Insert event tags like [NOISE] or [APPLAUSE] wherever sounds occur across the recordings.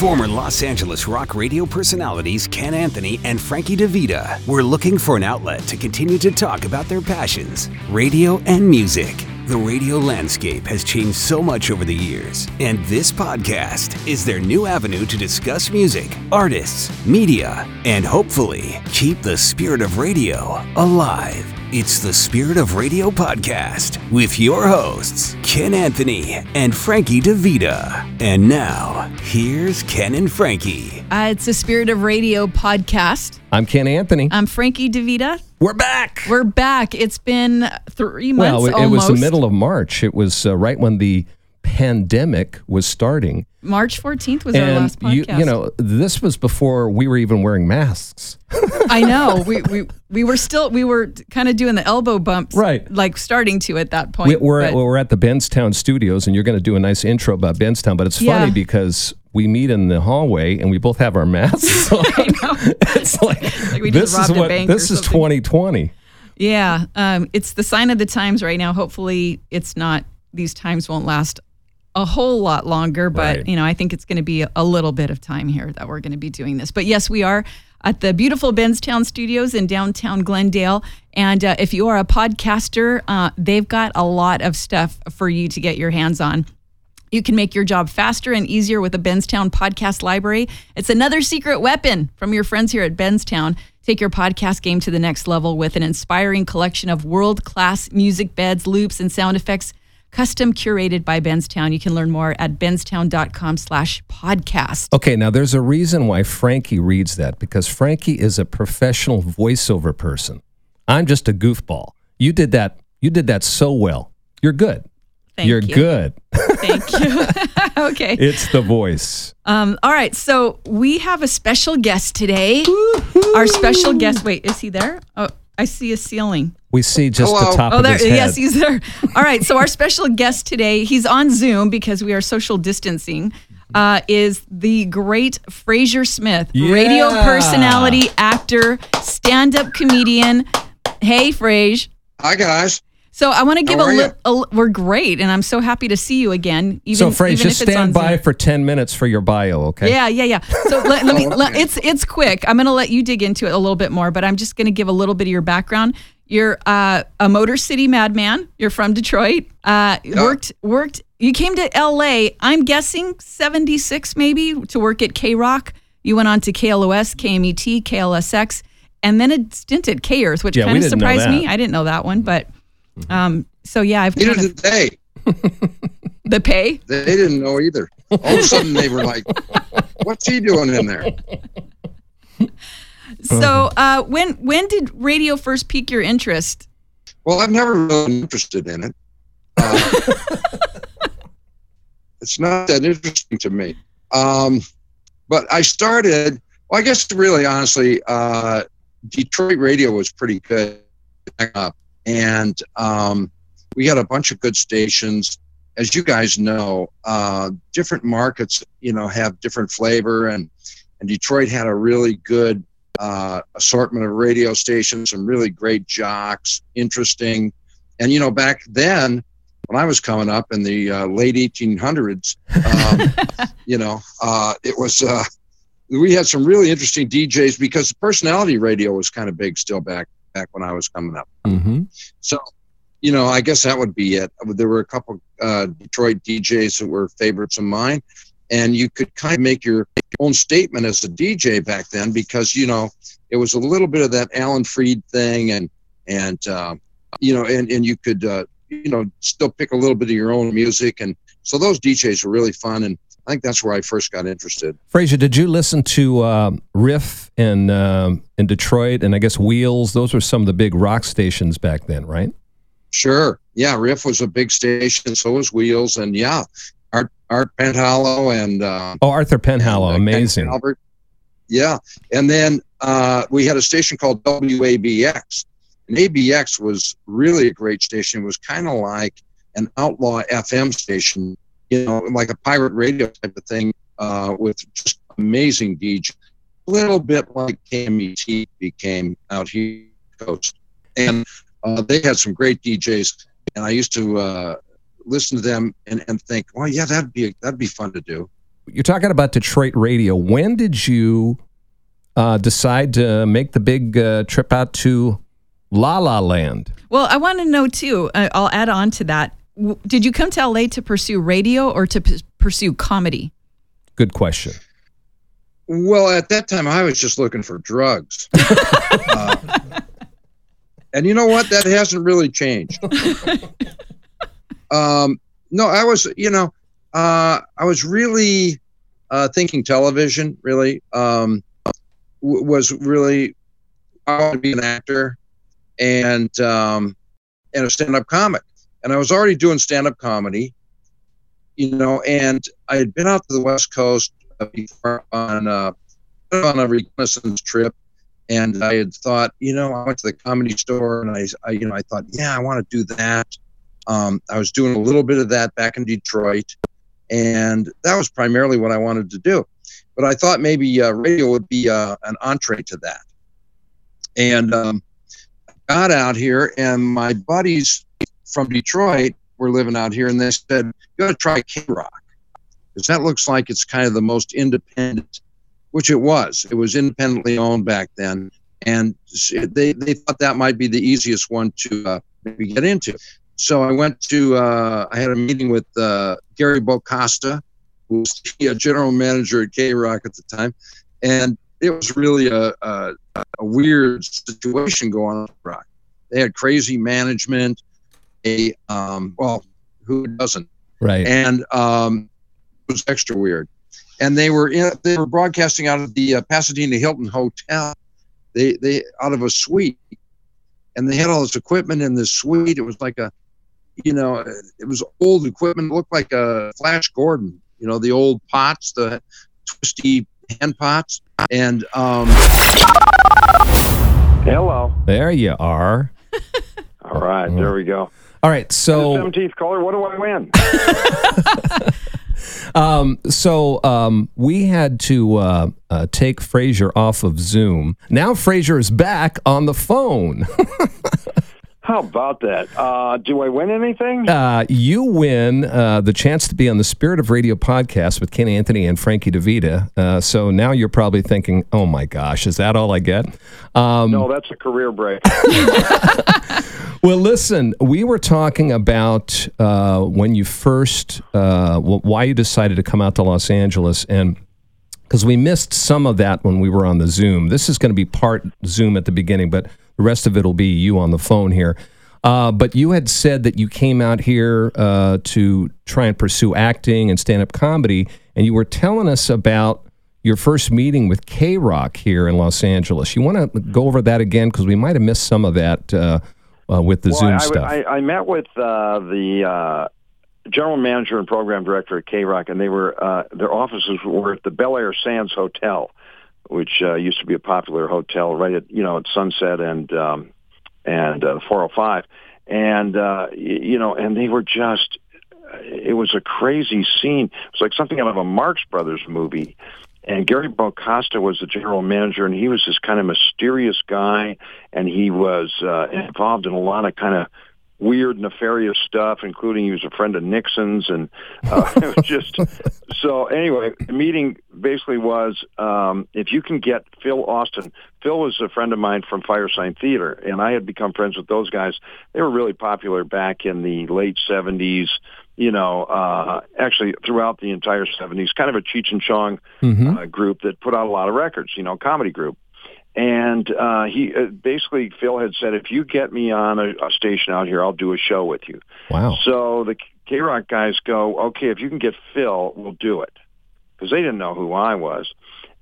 Former Los Angeles rock radio personalities Ken Anthony and Frankie DeVita were looking for an outlet to continue to talk about their passions, radio and music. The radio landscape has changed so much over the years, and this podcast is their new avenue to discuss music, artists, media, and hopefully keep the spirit of radio alive. It's the Spirit of Radio podcast with your hosts, Ken Anthony and Frankie DeVita. And now, here's Ken and Frankie. Uh, it's the Spirit of Radio podcast. I'm Ken Anthony. I'm Frankie DeVita. We're back. We're back. It's been three months well, it, it was the middle of March. It was uh, right when the pandemic was starting. March 14th was our last podcast. you, you know, this was before we were even wearing masks. [LAUGHS] I know. We, we we were still we were kind of doing the elbow bumps, Right. Like starting to at that point. We, we're, but- we're at the Benztown studios, and you're going to do a nice intro about Benztown. But it's funny Yeah. because we meet in the hallway and we both have our masks [LAUGHS] on. [LAUGHS] it's like, Like this is what this is 2020. yeah, um, it's the sign of the times right now. Hopefully, it's not. These times won't last a whole lot longer, but Right. you know, I think it's going to be a little bit of time here that we're going to be doing this. But yes, we are at the beautiful Benztown Studios in downtown Glendale. And uh, if you are a podcaster, uh, they've got a lot of stuff for you to get your hands on. You can make your job faster and easier with the Benztown Podcast Library. It's another secret weapon from your friends here at Benztown. Take your podcast game to the next level with an inspiring collection of world class music beds, loops, and sound effects custom curated by Benztown. You can learn more at benztown.com slash podcast. Okay, now there's a reason why Frankie reads that because Frankie is a professional voiceover person. I'm just a goofball. You did that. You did that so well. You're good. Thank You're you. good. Thank you. [LAUGHS] okay. It's the voice. Um, all right. So we have a special guest today. Our special guest. Wait, is he there? Oh, I see a ceiling. We see just Hello. the top Oh, of there. his head. Yes, he's there. All right. So our special guest today, he's on Zoom because we are social distancing. Uh, is the great Frazer Smith, radio personality, actor, stand-up comedian. Hey, Frage. Hi guys. So I want to give a are you? little. We're great, and I'm so happy to see you again. Even, so, Frazer, just if it's stand by Zoom. for 10 minutes for your bio, okay? Yeah, yeah, yeah. So [LAUGHS] let, let me. Oh, Let, okay. it's it's quick. I'm going to let you dig into it a little bit more, but I'm just going to give a little bit of your background. You're uh, a Motor City madman. You're from Detroit. Uh, Worked worked. You came to L.A. I'm guessing 76 maybe to work at K Rock. You went on to KLOS, KMET, KLSX, and then a stint at K Earth, which Yeah, kind of surprised me. I didn't know that one, but um, so yeah, I've kind of did they. [LAUGHS] the pay. They didn't know either. All of a sudden they were like, [LAUGHS] "What's he doing in there?" [LAUGHS] So uh, when when did radio first pique your interest? Well, I've never really been interested in it. Uh, [LAUGHS] it's not that interesting to me. Um, but I started. Well, I guess really, honestly, uh, Detroit radio was pretty good, and um, we had a bunch of good stations. As you guys know, uh, different markets, you know, have different flavor, and and Detroit had a really good uh, assortment of radio stations, some really great jocks, interesting. And you know, back then, when I was coming up in the uh, late 1800s, um, [LAUGHS] you know, uh, it was uh, we had some really interesting DJs because personality radio was kind of big still back back when I was coming up. hmm So, you know, I guess that would be it. There were a couple uh, Detroit DJs that were favorites of mine, and you could kind of make your own statement as a DJ back then because you know it was a little bit of that Alan Freed thing, and and uh, you know, and and you could uh, you know still pick a little bit of your own music, and so those DJs were really fun, and I think that's where I first got interested. Frazer, did you listen to um, Riff in, um, in Detroit and I guess Wheels? Those were some of the big rock stations back then, right? Sure. Yeah, Riff was a big station, so was Wheels, and yeah, Art Penhallow and uh, Oh, Arthur Penhallow, and, uh, amazing. Calvert. Yeah, and then uh, we had a station called WABX, and ABX was really a great station. It was kind of like an outlaw FM station, you know, like a pirate radio type of thing, uh, with just amazing DJ. A little bit like KMET became out here coast, and uh, they had some great DJs. And I used to uh, listen to them and, and think, well, yeah, that'd be that'd be fun to do. you're talking about Detroit radio. When did you uh, decide to make the big uh, trip out to La La Land? Well, I want to know too. Uh, I'll add on to that. Did you come to LA to pursue radio or to p- pursue comedy? Good question. Well, at that time, I was just looking for drugs. [LAUGHS] uh, and you know what? That hasn't really changed. [LAUGHS] um, no, I was, you know, uh, I was really uh, thinking television, really, um, w- was really, I want to be an actor and, um, and a stand up comic. And I was already doing stand up comedy, you know, and I had been out to the West Coast uh, before on uh, on a reconnaissance trip, and I had thought, you know, I went to the comedy store, and I, I you know, I thought, yeah, I want to do that. Um, I was doing a little bit of that back in Detroit, and that was primarily what I wanted to do. But I thought maybe uh, radio would be uh, an entree to that. And um, got out here, and my buddies from Detroit were living out here, and they said, "You got to try K Rock." because that looks like it's kind of the most independent, which it was. It was independently owned back then, and they they thought that might be the easiest one to uh, maybe get into. So I went to uh, I had a meeting with uh, Gary Bookasta, who was the [LAUGHS] general manager at K Rock at the time, and it was really a, a, a weird situation going on at Rock. They had crazy management. A um, well, who doesn't? Right. And um, it was extra weird. And they were in, they were broadcasting out of the uh, Pasadena Hilton Hotel. They they out of a suite, and they had all this equipment in this suite. It was like a, you know, it was old equipment. It looked like a Flash Gordon. You know, the old pots, the twisty hand pots, and um, Hello. There you are. [LAUGHS] All right, there we go. All right. So. Seventeenth caller. What do I win? [LAUGHS] Um, so um, we had to uh, uh, take Frazer off of Zoom. Now Frazer is back on the phone. [LAUGHS] How about that? Uh, do I win anything? Uh, you win uh, the chance to be on the Spirit of Radio podcast with Ken Anthony and Frankie DeVita. Uh, so now you're probably thinking, "Oh my gosh, is that all I get?" Um, no, that's a career break. [LAUGHS] Well, listen, we were talking about uh, when you first, uh, why you decided to come out to Los Angeles, and because we missed some of that when we were on the Zoom. This is going to be part Zoom at the beginning, but the rest of it will be you on the phone here. Uh, but you had said that you came out here uh, to try and pursue acting and stand up comedy, and you were telling us about your first meeting with K Rock here in Los Angeles. You want to go over that again because we might have missed some of that uh, uh, with the well, Zoom I, stuff. I, I met with uh, the uh, general manager and program director at K Rock, and they were uh, their offices were at the Bel Air Sands Hotel, which uh, used to be a popular hotel right at you know at Sunset and um, and uh, 405, and uh, you know, and they were just. It was a crazy scene. It was like something out of a Marx Brothers movie. And Gary Bookasta was the general manager, and he was this kind of mysterious guy, and he was uh, involved in a lot of kind of weird, nefarious stuff, including he was a friend of Nixon's, and uh, [LAUGHS] it was just so. Anyway, the meeting basically was um, if you can get Phil Austin. Phil was a friend of mine from Firesign Theater, and I had become friends with those guys. They were really popular back in the late '70s. You know, uh, actually throughout the entire '70s, kind of a Cheech and Chong Mhm. uh, group that put out a lot of records. You know, comedy group. And uh, he uh, basically Phil had said, if you get me on a, a station out here, I'll do a show with you. Wow. So the K Rock guys go, okay, if you can get Phil, we'll do it, because they didn't know who I was.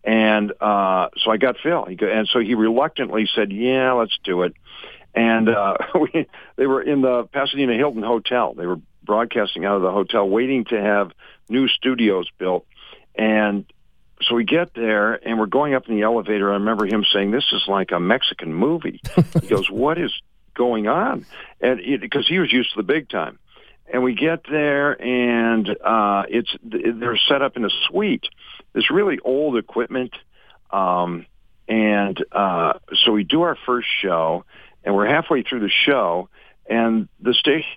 And uh, so I got Phil. He go, and so he reluctantly said, yeah, let's do it. And uh, [LAUGHS] we, they were in the Pasadena Hilton Hotel. They were broadcasting out of the hotel, waiting to have new studios built. And so we get there and we're going up in the elevator. I remember him saying, "This is like a Mexican movie." [LAUGHS] he goes, "What is going on?" And because he was used to the big time, and we get there and uh, it's they're set up in a suite. This really old equipment, um, and uh, so we do our first show, and we're halfway through the show, and the station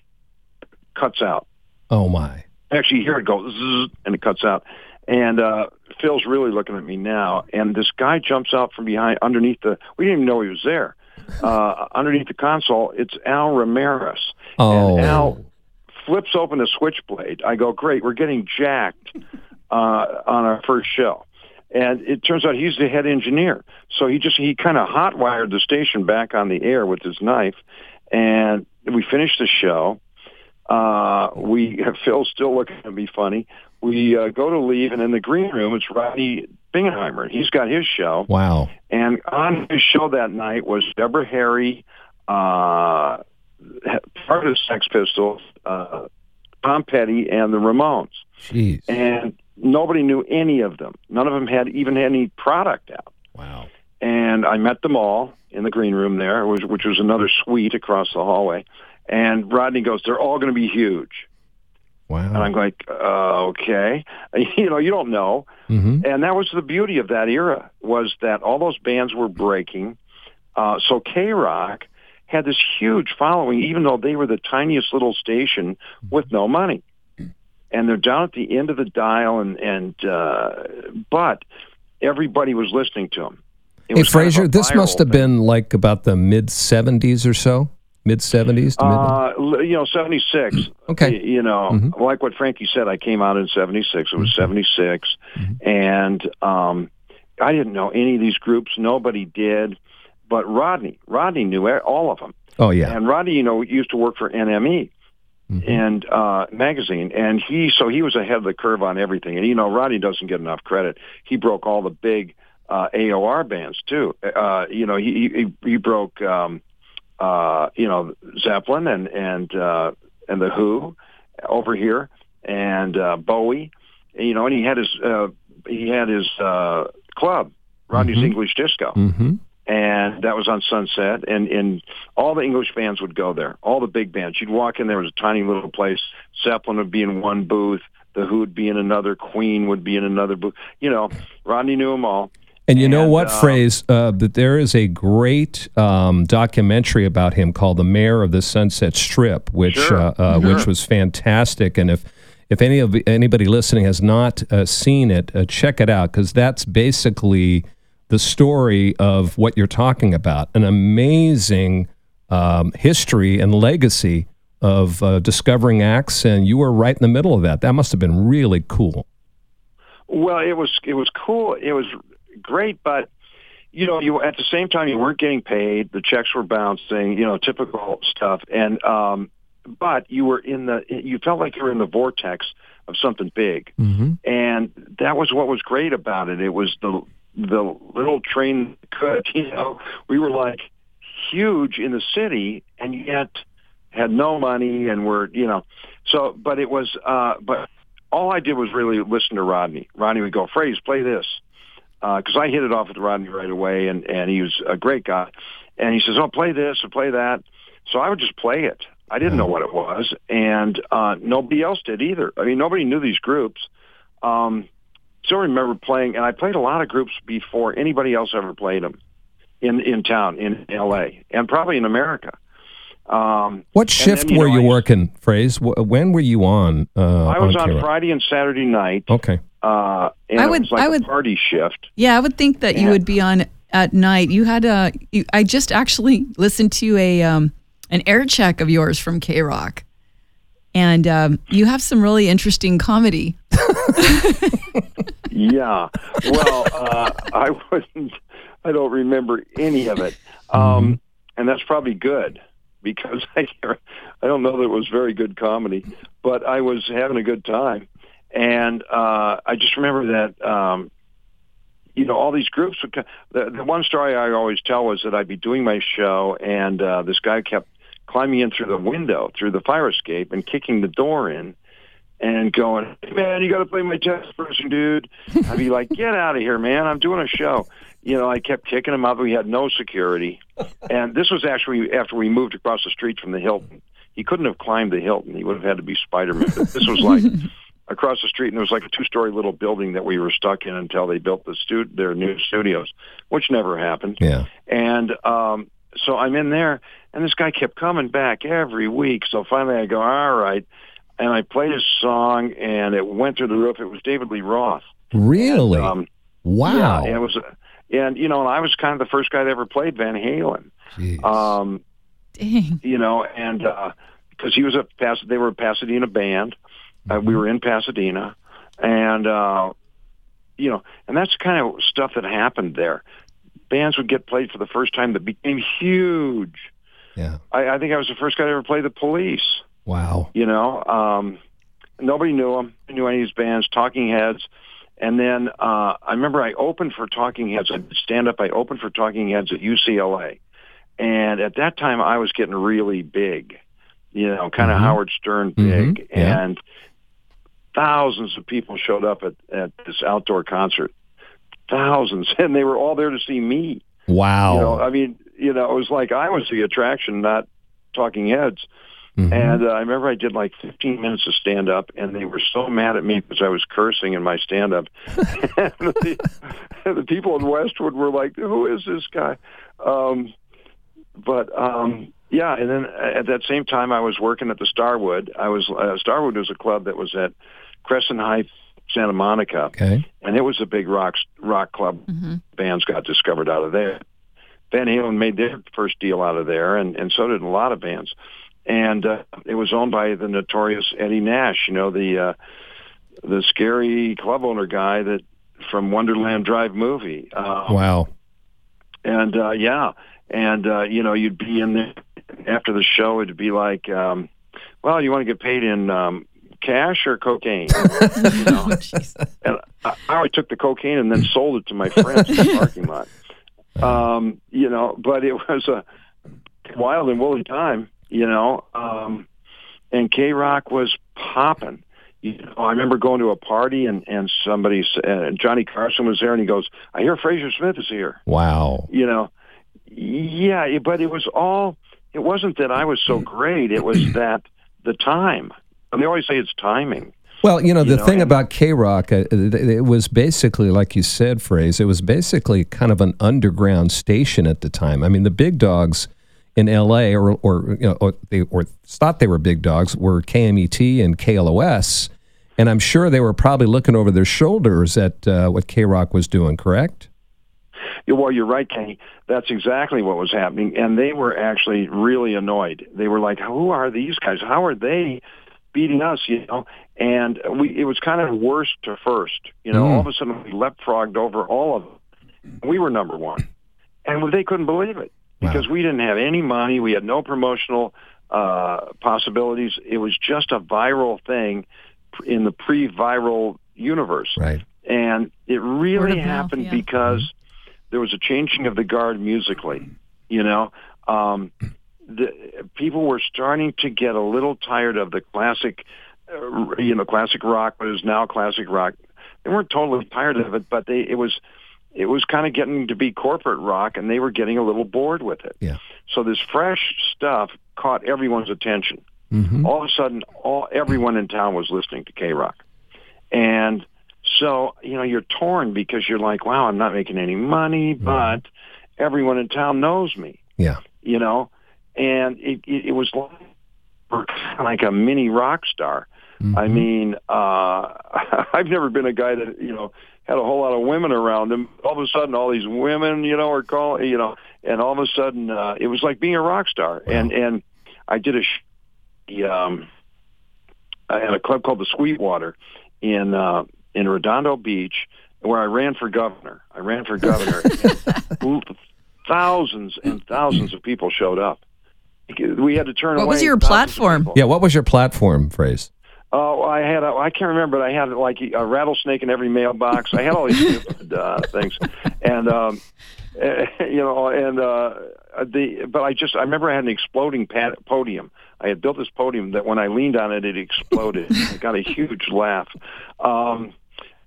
cuts out Oh my. actually hear it go zzz, and it cuts out And uh, Phil's really looking at me now, and this guy jumps out from behind, underneath the. We didn't even know he was there. Uh, underneath the console, it's Al Ramirez. Oh. And Al flips open the switchblade. I go, great, we're getting jacked uh, on our first show. And it turns out he's the head engineer. So he just, he kind of hot wired the station back on the air with his knife. And we finished the show. Uh, we, [LAUGHS] Phil's still looking at me funny. We uh, go to leave, and in the green room, it's Rodney Bingenheimer. He's got his show. Wow. And on his show that night was Deborah Harry, uh, part of the Sex Pistols, uh, Tom Petty, and the Ramones. Jeez. And nobody knew any of them. None of them had even had any product out. Wow. And I met them all in the green room there, which, which was another suite across the hallway. And Rodney goes, "They're all going to be huge." Wow. And I'm like, uh, okay, [LAUGHS] you know, you don't know. hmm And that was the beauty of that era was that all those bands were breaking. Uh, so K Rock had this huge following, even though they were the tiniest little station with no money. And they're down at the end of the dial, and and uh, but everybody was listening to them. It Hey, was kind of this must have thing. been like about the mid 70s or so? Mid 70s to mid Uh, you know, 76. Okay. Y- You know, Mhm. like what Frankie said, I came out in 76. It was 76. And um, I didn't know any of these groups. Nobody did. But Rodney, Rodney knew all of them. Oh, yeah. And Rodney, you know, used to work for NME Mhm. and uh, magazine, and he so he was ahead of the curve on everything. And you know, Rodney doesn't get enough credit. He broke all the big uh, AOR bands too. Uh, you know, he he, he broke um, uh, you know Zeppelin and and uh, and the Who over here and uh, Bowie. You know, and he had his uh, he had his uh, club, Rodney's Mhm. English Disco hmm and that was on Sunset, and and all the English bands would go there, all the big bands. You'd walk in there, it was a tiny little place. Zeppelin would be in one booth, the Who would be in another, Queen would be in another booth. You know, Rodney knew them all. And you know what, uh, Phrase? Uh, that there is a great um, documentary about him called "The Mayor of the Sunset Strip," which Sure, uh, uh, sure. which was fantastic. And if if any of anybody listening has not uh, seen it, uh, check it out because that's basically the story of what you're talking about. An amazing um, history and legacy of uh, discovering acts, and you were right in the middle of that. That must have been really cool. Well, it was it was cool. It was great, but you know, you at the same time you weren't getting paid. The checks were bouncing. You know, typical stuff. And um, but you were in the. You felt like you were in the vortex of something big. Mm-hmm. and that was what was great about it. It was the the little train could. [LAUGHS] You know, we were like huge in the city, and yet had no money, and were you know. So, but it was. uh But all I did was really listen to Rodney. Rodney would go, "Phrase, play this," because I hit it off with Rodney right away, and and he was a great guy. And he says, "Oh, play this or play that." So I would just play it. I didn't know what it was, and uh, nobody else did either. I mean, nobody knew these groups. Um, still remember playing, and I played a lot of groups before anybody else ever played them in in town in L.A. and probably in America. Um, What shift then, you were know, you I- working, Phrase? When were you on? Uh, I was on on Friday and Saturday night. Okay. Uh, and I would- like I a would- party shift. Yeah, I would think that you would be on at night. You had a. You, I just actually listened to a um, an air check of yours from K Rock, and um, you have some really interesting comedy. [LAUGHS] Yeah. Well, uh, I wouldn't. I don't remember any of it, um, and that's probably good because [LAUGHS] I I don't know that it was very good comedy, but I was having a good time, and uh, I just remember that. Um, you know, all these groups would. co- The, the one story I always tell was that I'd be doing my show, and uh, this guy kept climbing in through the window, through the fire escape, and kicking the door in and going, hey, man, you got to play my test person, dude. I'd be like, get out of here, man. I'm doing a show. You know, I kept kicking him out. We had no security. And this was actually after we moved across the street from the Hilton. He couldn't have climbed the Hilton. He would have had to be Spider-Man. This was like [LAUGHS] across the street, and it was like a two-story little building that we were stuck in until they built the stu- their new studios, which never happened. Yeah. And um, so I'm in there, and this guy kept coming back every week. So finally, I go, all right. and I played his song, and it went through the roof. It was David Lee Roth. Really? Um, wow. Yeah, and it was, and you know, and I was kind of the first guy that ever played Van Halen. Jeez. Um, Dang. you know, and because he was a Pas- they were a Pasadena band. Uh, we were in Pasadena, and uh, you know, and that's the kind of stuff that happened there. Bands would get played for the first time that became huge. yeah. I, I think I was the first guy to ever play the Police. Wow. You know, um, nobody knew him. Knew any of these bands, Talking Heads. And then uh, I remember I opened for Talking Heads. I stand up. I opened for Talking Heads at UCLA, and at that time I was getting really big. You know, kind of Mhm. Howard Stern big, Yeah. and thousands of people showed up at at this outdoor concert. Thousands, [LAUGHS] and they were all there to see me. Wow. You know, I mean, you know, it was like I was the attraction, not Talking Heads. Mhm. And uh, I remember I did like 15 minutes of stand up, and they were so mad at me because I was cursing in my stand up. [LAUGHS] [LAUGHS] and the, the people in Westwood were like, "Who is this guy?" Um, but um, yeah, and then at that same time, I was working at the Starwood. I was uh, Starwood was a club that was at Crescent Heights, Santa Monica, okay. and it was a big rock rock club. hmm Bands got discovered out of there. Van Halen made their first deal out of there, and and so did a lot of bands. And uh, it was owned by the notorious Eddie Nash, you know the uh, the scary club owner guy that from Wonderland Drive movie. Um, Wow. and uh, yeah, and uh, you know you'd be in there after the show. It'd be like, um, well, you want to get paid in um, cash or cocaine? [LAUGHS] you know? Oh, and I, I always took the cocaine and then sold it to my friends in the parking lot. [LAUGHS] Um, you know, but it was a wild and woolly time, you know. Um, and K Rock was popping. You know, I remember going to a party and and somebody, uh, Johnny Carson was there, and he goes, "I hear Frazer Smith is here." Wow. You know, yeah, but it was all. It wasn't that I was so great. It was that the time. And they always say it's timing. Well, you know, You the know, thing about K Rock, uh, it was basically, like you said, phrase, it was basically kind of an underground station at the time. I mean, the big dogs in LA, or, or, you know, or they or thought they were big dogs, were KMET and KLOS. And I'm sure they were probably looking over their shoulders at uh, what K Rock was doing, correct? Yeah, Well, you're right, Kenny. That's exactly what was happening, and they were actually really annoyed. They were like, "Who are these guys? How are they beating us?" You know, and we it was kind of worst to first. You know, Mm. all of a sudden we leapfrogged over all of them. We were number one, and they couldn't believe it because we didn't have any money. We had no promotional uh, possibilities. It was just a viral thing in the pre-viral universe Right. and it really of mouth, happened yeah. because there was a changing of the guard musically. You know, um, the people were starting to get a little tired of the classic, uh, you know, classic rock, But what is now classic rock. They weren't totally tired of it, but they it was it was kind of getting to be corporate rock, and they were getting a little bored with it. Yeah. So this fresh stuff caught everyone's attention hmm all of a sudden all everyone in town was listening to K Rock. And so, you know, you're torn because you're like, wow, I'm not making any money, but everyone in town knows me, Yeah. you know? And it, it, it was like, like a mini rock star. I Mhm. mean, uh, [LAUGHS] I've never been a guy that, you know, had a whole lot of women around him. All of a sudden, all these women, you know, are calling, you know, and all of a sudden, uh, it was like being a rock star. And, and I did a, sh- the, um, at a club called the Sweetwater in, uh, in Redondo Beach where I ran for governor. I ran for governor. [LAUGHS] thousands and thousands of people showed up. We had to turn What away. was your platform? Yeah. What was your platform phrase? Oh, I had a, I can't remember, but I had like a rattlesnake in every mailbox. I had all these [LAUGHS] stupid uh, things, and um, [LAUGHS] you know, and uh, the but I just I remember I had an exploding pad, podium. I had built this podium that when I leaned on it, it exploded. [LAUGHS] I got a huge laugh. Um,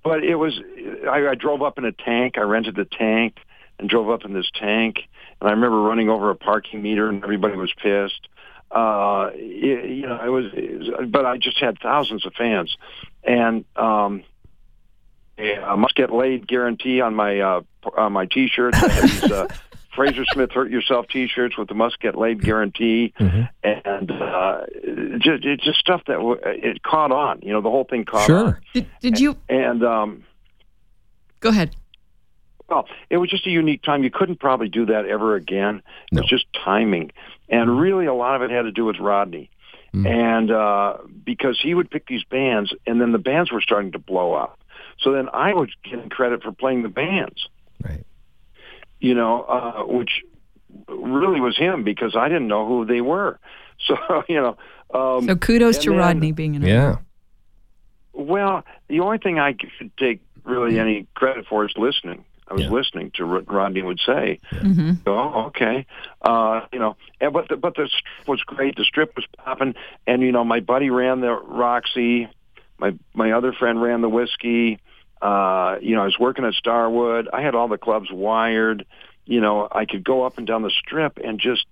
but it was I, I drove up in a tank. I rented the tank and drove up in this tank. And I remember running over a parking meter, and everybody was pissed uh, it, you know, it was, it was, but I just had thousands of fans, and um, a must get laid guarantee on my uh, on my T-shirt. I had these uh, [LAUGHS] Frazer Smith Hurt Yourself T-shirts with the Must Get Laid guarantee, Mm-hmm. and uh, just, it's just stuff that w- it caught on. You know, the whole thing caught on. Sure. Did, did you And um, go ahead? Well, it was just a unique time. You couldn't probably do that ever again. It No. was just timing, and really a lot of it had to do with Rodney, Mm. and uh, because he would pick these bands, and then the bands were starting to blow up. So then I was getting credit for playing the bands. Right. you know, uh, which really was him because I didn't know who they were. [LAUGHS] So, you know, um, So kudos to then- Rodney being in it. Yeah. well, the only thing I could take really any credit for is listening. I was Yeah. listening to what Rodney would say. hmm Oh, okay. Uh, you know, and, but the, but the strip was great. The strip was popping, and you know, my buddy ran the Roxy. My my other friend ran the whiskey. Uh, you know, I was working at Starwood. I had all the clubs wired. You know, I could go up and down the strip and just,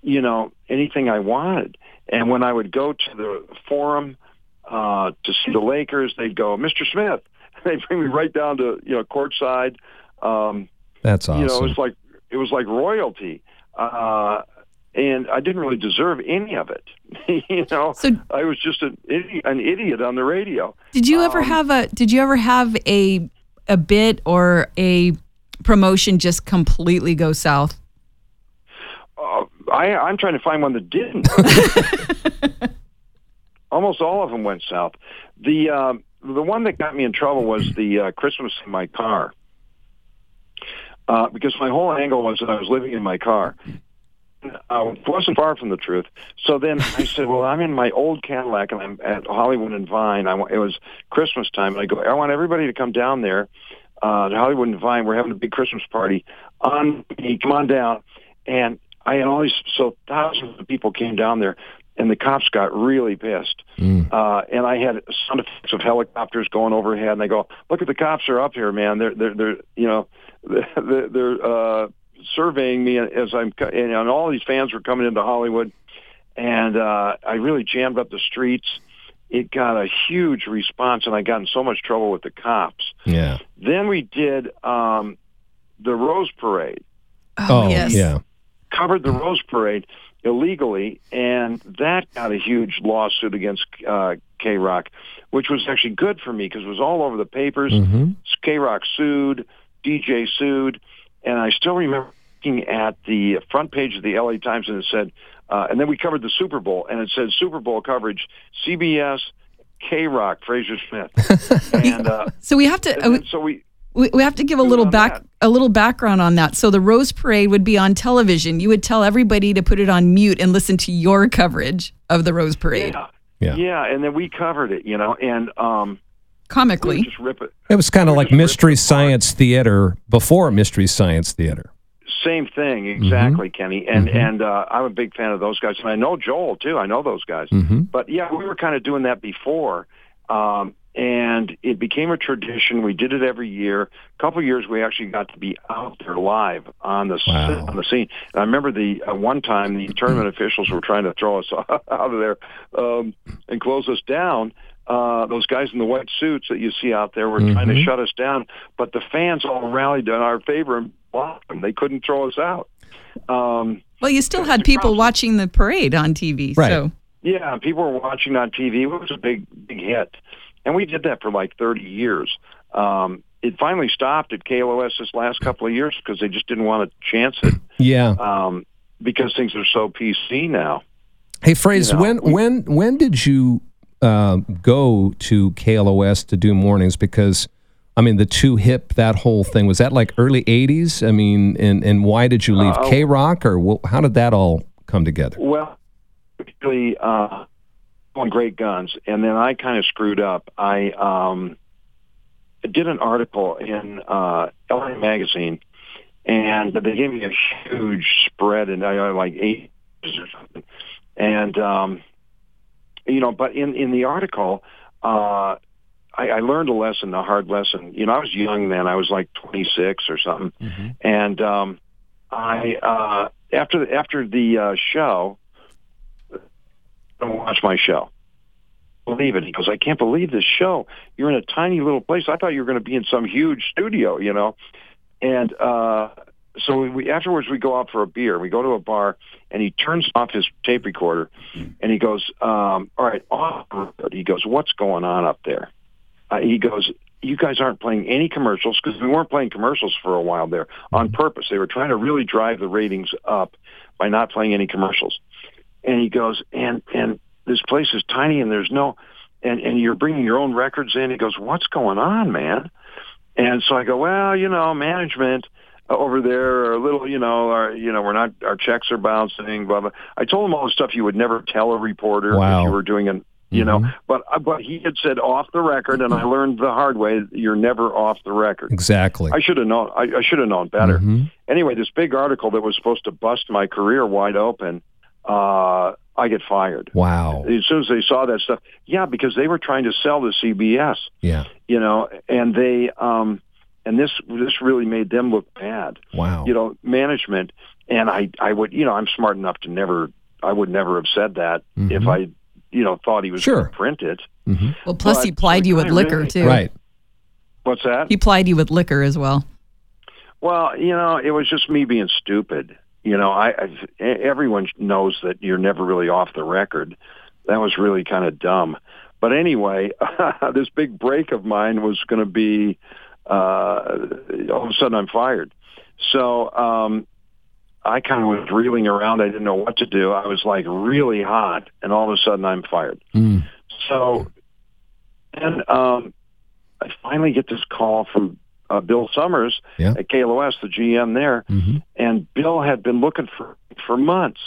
you know, anything I wanted. And when I would go to the forum uh, to see the Lakers, they'd go, Mr. Smith. [LAUGHS] They'd bring me right down to you know courtside. Um, That's awesome. you know, it was like it was like royalty, uh, and I didn't really deserve any of it. [LAUGHS] you know, So I was just an idiot, an idiot on the radio. did you ever Um, have a did you ever have a a bit or a promotion just completely go south? Uh, I, I'm trying to find one that didn't. [LAUGHS] [LAUGHS] Almost all of them went south. The uh, the one that got me in trouble was the uh, Christmas in my car, uh, because my whole angle was that I was living in my car. Uh, it wasn't far from the truth. So then I [LAUGHS] said, "Well, I'm in my old Cadillac and I'm at Hollywood and Vine. I, it was Christmas time, and I go, I want everybody to come down there uh, to Hollywood and Vine. We're having a big Christmas party. On me, come on down." And I had all these, so thousands of people came down there, and the cops got really pissed. Mm. Uh, and I had sound effects of helicopters going overhead, and they go, "Look at the cops are up here, man. They're they're they're you know [LAUGHS] they're, they're uh, surveying me as I'm co- and, and all these fans were coming into Hollywood, and uh, I really jammed up the streets. It got a huge response, and I got in so much trouble with the cops. Yeah. Then we did um, the Rose Parade Oh, yes. yeah. covered the Rose Parade illegally, and that got a huge lawsuit against uh, K Rock, which was actually good for me because it was all over the papers. hmm K Rock sued, DJ sued, and I still remember looking at the front page of the LA Times and it said, uh, and then we covered the Super Bowl, and it said Super Bowl coverage, CBS, K Rock, Frazer Smith, [LAUGHS] and, uh, So we have to and then, so we. We, we have to give a little back that? a little background on that. So the Rose Parade would be on television. You would tell everybody to put it on mute and listen to your coverage of the Rose Parade Yeah, Yeah. yeah, and then we covered it, you know, and um, comically. would just rip it. It was kind of We like Mystery it apart. Science Theater before Mystery Science Theater. Same thing, exactly, Kenny. And Mhm. and uh, I'm a big fan of those guys, and I know Joel too. I know those guys. hmm But yeah, we were kind of doing that before, um, and it became a tradition. We did it every year. A couple of years, we actually got to be out there live on the Wow. on the scene. And I remember the uh, one time the tournament officials were trying to throw us [LAUGHS] out of there um, and close us down. Uh, those guys in the white suits that you see out there were trying to Mhm. shut us down, but the fans all rallied in our favor and blocked them. They couldn't throw us out. Um, Well, you still had people process. watching the parade on TV. Right. So Yeah, people were watching on TV. It was a big, big hit, and we did that for like 30 years. Um, it finally stopped at KLOS this last couple of years because they just didn't want to chance it Yeah. um, because things are so PC now. Hey, Phrase, you know, when we- when when did you uh, go to KLOS to do mornings? Because I mean, the two hip that whole thing was that like early '80s. I mean, and and why did you leave Uh, K Rock, or how did that all come together? Well, actually, uh, on Great Guns, and then I kind of screwed up. I um, did an article in uh, LA Magazine, and they gave me a huge spread, and I like eight or something. And um, you know, but in in the article, uh, I, I learned a lesson, a hard lesson. You know, I was young then; I was like 26 or something, and um, I uh, after after the uh, show, don't watch my show. Believe it. He goes, I can't believe this show. You're in a tiny little place. I thought you were going to be in some huge studio, you know. And uh, so we afterwards we go out for a beer. We go to a bar, and he turns off his tape recorder, and he goes, um, "All right, off." He goes, "What's going on up there?" Uh, he goes, "You guys aren't playing any commercials because we weren't playing commercials for a while there on purpose. They were trying to really drive the ratings up by not playing any commercials." And he goes, "And and this place is tiny, and there's no." And, and you're bringing your own records in. He goes, "What's going on, man?" And so I go, "Well, you know, management." over there are a little, you know, our, you know, we're not, our checks are bouncing, blah, blah. I told him all the stuff you would never tell a reporter Wow. if you were doing an, you know, Mhm. but, uh, but he had said off the record and I learned the hard way, you're never off the record. Exactly. I should have known, I, I should have known better. Mhm. Anyway, this big article that was supposed to bust my career wide open, uh, I get fired. Wow. As soon as they saw that stuff, yeah, because they were trying to sell to CBS Yeah. you know, and they um and this this really made them look bad. Wow. You know, management and I I would you know, I'm smart enough to never I would never have said that if I you know thought he was Mm-hmm. Sure. going to print it. Mhm. Well, plus But he plied you with liquor really- too. Right. What's that? He plied you with liquor as well. Well, you know, it was just me being stupid. You know, I, I everyone knows that you're never really off the record. That was really kind of dumb. But anyway, [LAUGHS] this big break of mine was going to be uh, all of a sudden I'm fired. So um, I kind of was reeling around. I didn't know what to do. I was like really hot, and all of a sudden I'm fired. Mm. So, and um, I finally get this call from uh, Bill Summers Yeah. at KLOS, the GM there, Mhm. and Bill had been looking for for months,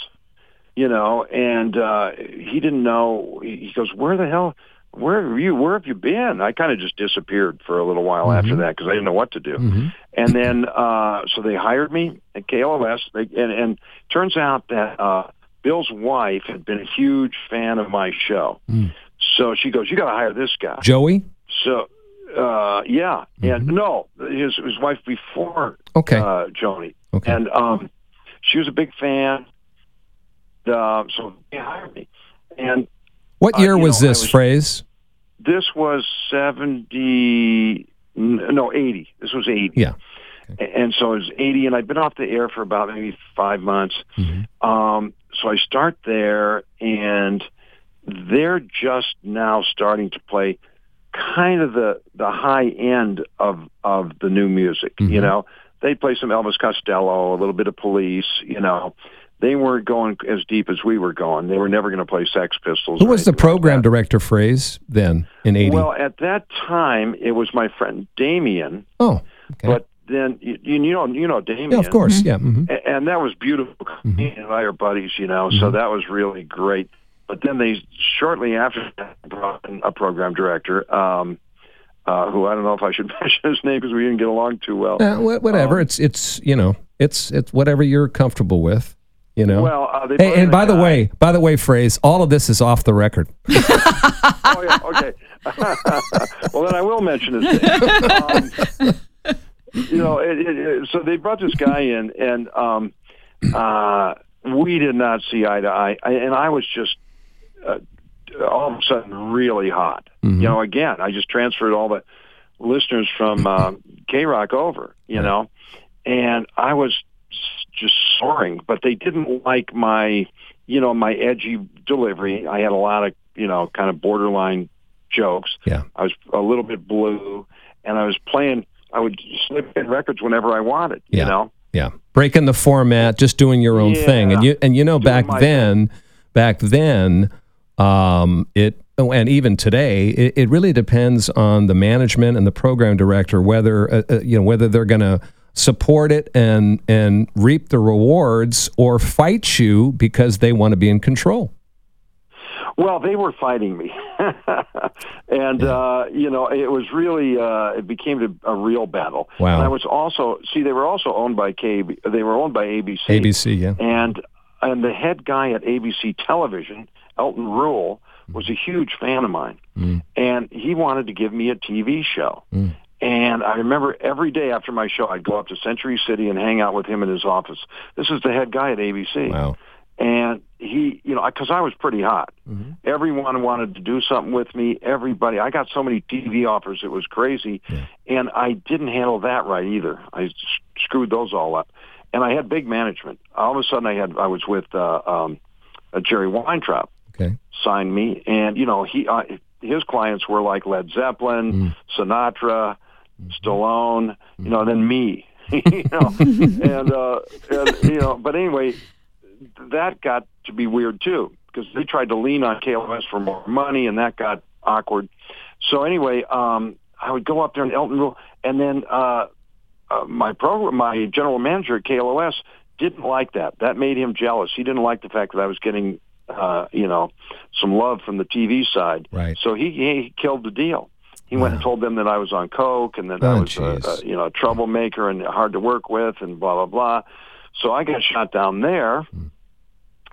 you know, and uh, he didn't know. He goes, "Where the hell? Where have you? Where have you been?" I kind of just disappeared for a little while after that because I didn't know what to do. Mhm. And then, uh, so they hired me at KLOS, they, and, and turns out that uh, Bill's wife had been a huge fan of my show. Mm. So she goes, "You got to hire this guy." Joey? So, uh, yeah, and no, his his wife before Mm-hmm. Okay. uh, Joni, Okay. and um, she was a big fan. Uh, so they hired me, and what uh, year you was know, this was- phrase? this was seventy, no eighty. This was eighty. Yeah. And so it was 80, and I'd been off the air for about maybe five months. Mm-hmm. Um, so I start there, and they're just now starting to play kind of the the high end of of the new music. Mm-hmm. You know, they play some Elvis Costello, a little bit of Police. You know, they weren't going as deep as we were going. They were never going to play Sex Pistols. Who was the anything like program director phrase then in 80? Well, at that time, it was my friend Damien, oh, okay. but then you, you know you know Damien. yeah, of course. Yeah. hmm A- and that was beautiful. Me and I are buddies, you know, so that was really great. But then they shortly after that brought in a program director, um, uh, who I don't know if I should [LAUGHS] mention his name because we didn't get along too well. Uh, whatever. Um, it's it's you know it's it's whatever you're comfortable with. You know. Well, uh, they hey, and by the way, by the way, phrase all of this is off the record. [LAUGHS] [LAUGHS] oh yeah, okay. well, then I will mention his name. Um, you know, it, it, it, so they brought this guy in, and um, uh, we did not see eye to eye, I, and I was just uh, all of a sudden really hot. You know, again, I just transferred all the listeners from uh, [LAUGHS] K Rock over. You know, and I was just soaring, but they didn't like my, you know, my edgy delivery. I had a lot of, you know, kind of borderline jokes. Yeah. I was a little bit blue, and I was playing. I would slip in records whenever I wanted. Yeah. You know. Yeah, breaking the format, just doing your own thing, and you and you know Doing back then, back then, um, it oh, and even today, it, it really depends on the management and the program director whether uh, uh, you know whether they're going to support it and and reap the rewards or fight you because they want to be in control. Well, they were fighting me, [LAUGHS] and uh, you know it was really uh, it became a, a real battle. Wow. And I was also see they were also owned by KB. They were owned by ABC. ABC, yeah. And and the head guy at ABC Television, Elton Rule, was a huge fan of mine, Mm. and he wanted to give me a TV show. Mm. And I remember every day after my show, I'd go up to Century City and hang out with him in his office. This is the head guy at ABC Wow. and he, you know, because I was pretty hot. Mm-hmm. Everyone wanted to do something with me. Everybody, I got so many TV offers, it was crazy, and I didn't handle that right either. I screwed those all up, and I had big management. All of a sudden, I had I was with uh, um, uh, Jerry Weintraub. Signed me, and you know he uh, his clients were like Led Zeppelin, Mm. Sinatra, Mm-hmm. Stallone, you know, then me, [LAUGHS] you know, and uh, and you know, but anyway, that got to be weird too because they tried to lean on KLOS for more money, and that got awkward. So anyway, um, I would go up there in Eltonville, and then uh, uh, my program, my general manager at KLOS didn't like that. That made him jealous. He didn't like the fact that I was getting, uh, you know, some love from the TV side. Right. So he, he killed the deal. He went and told them that I was on coke and that I Oh, was, a, a, you know, a troublemaker and hard to work with and blah blah blah. So I got shot down there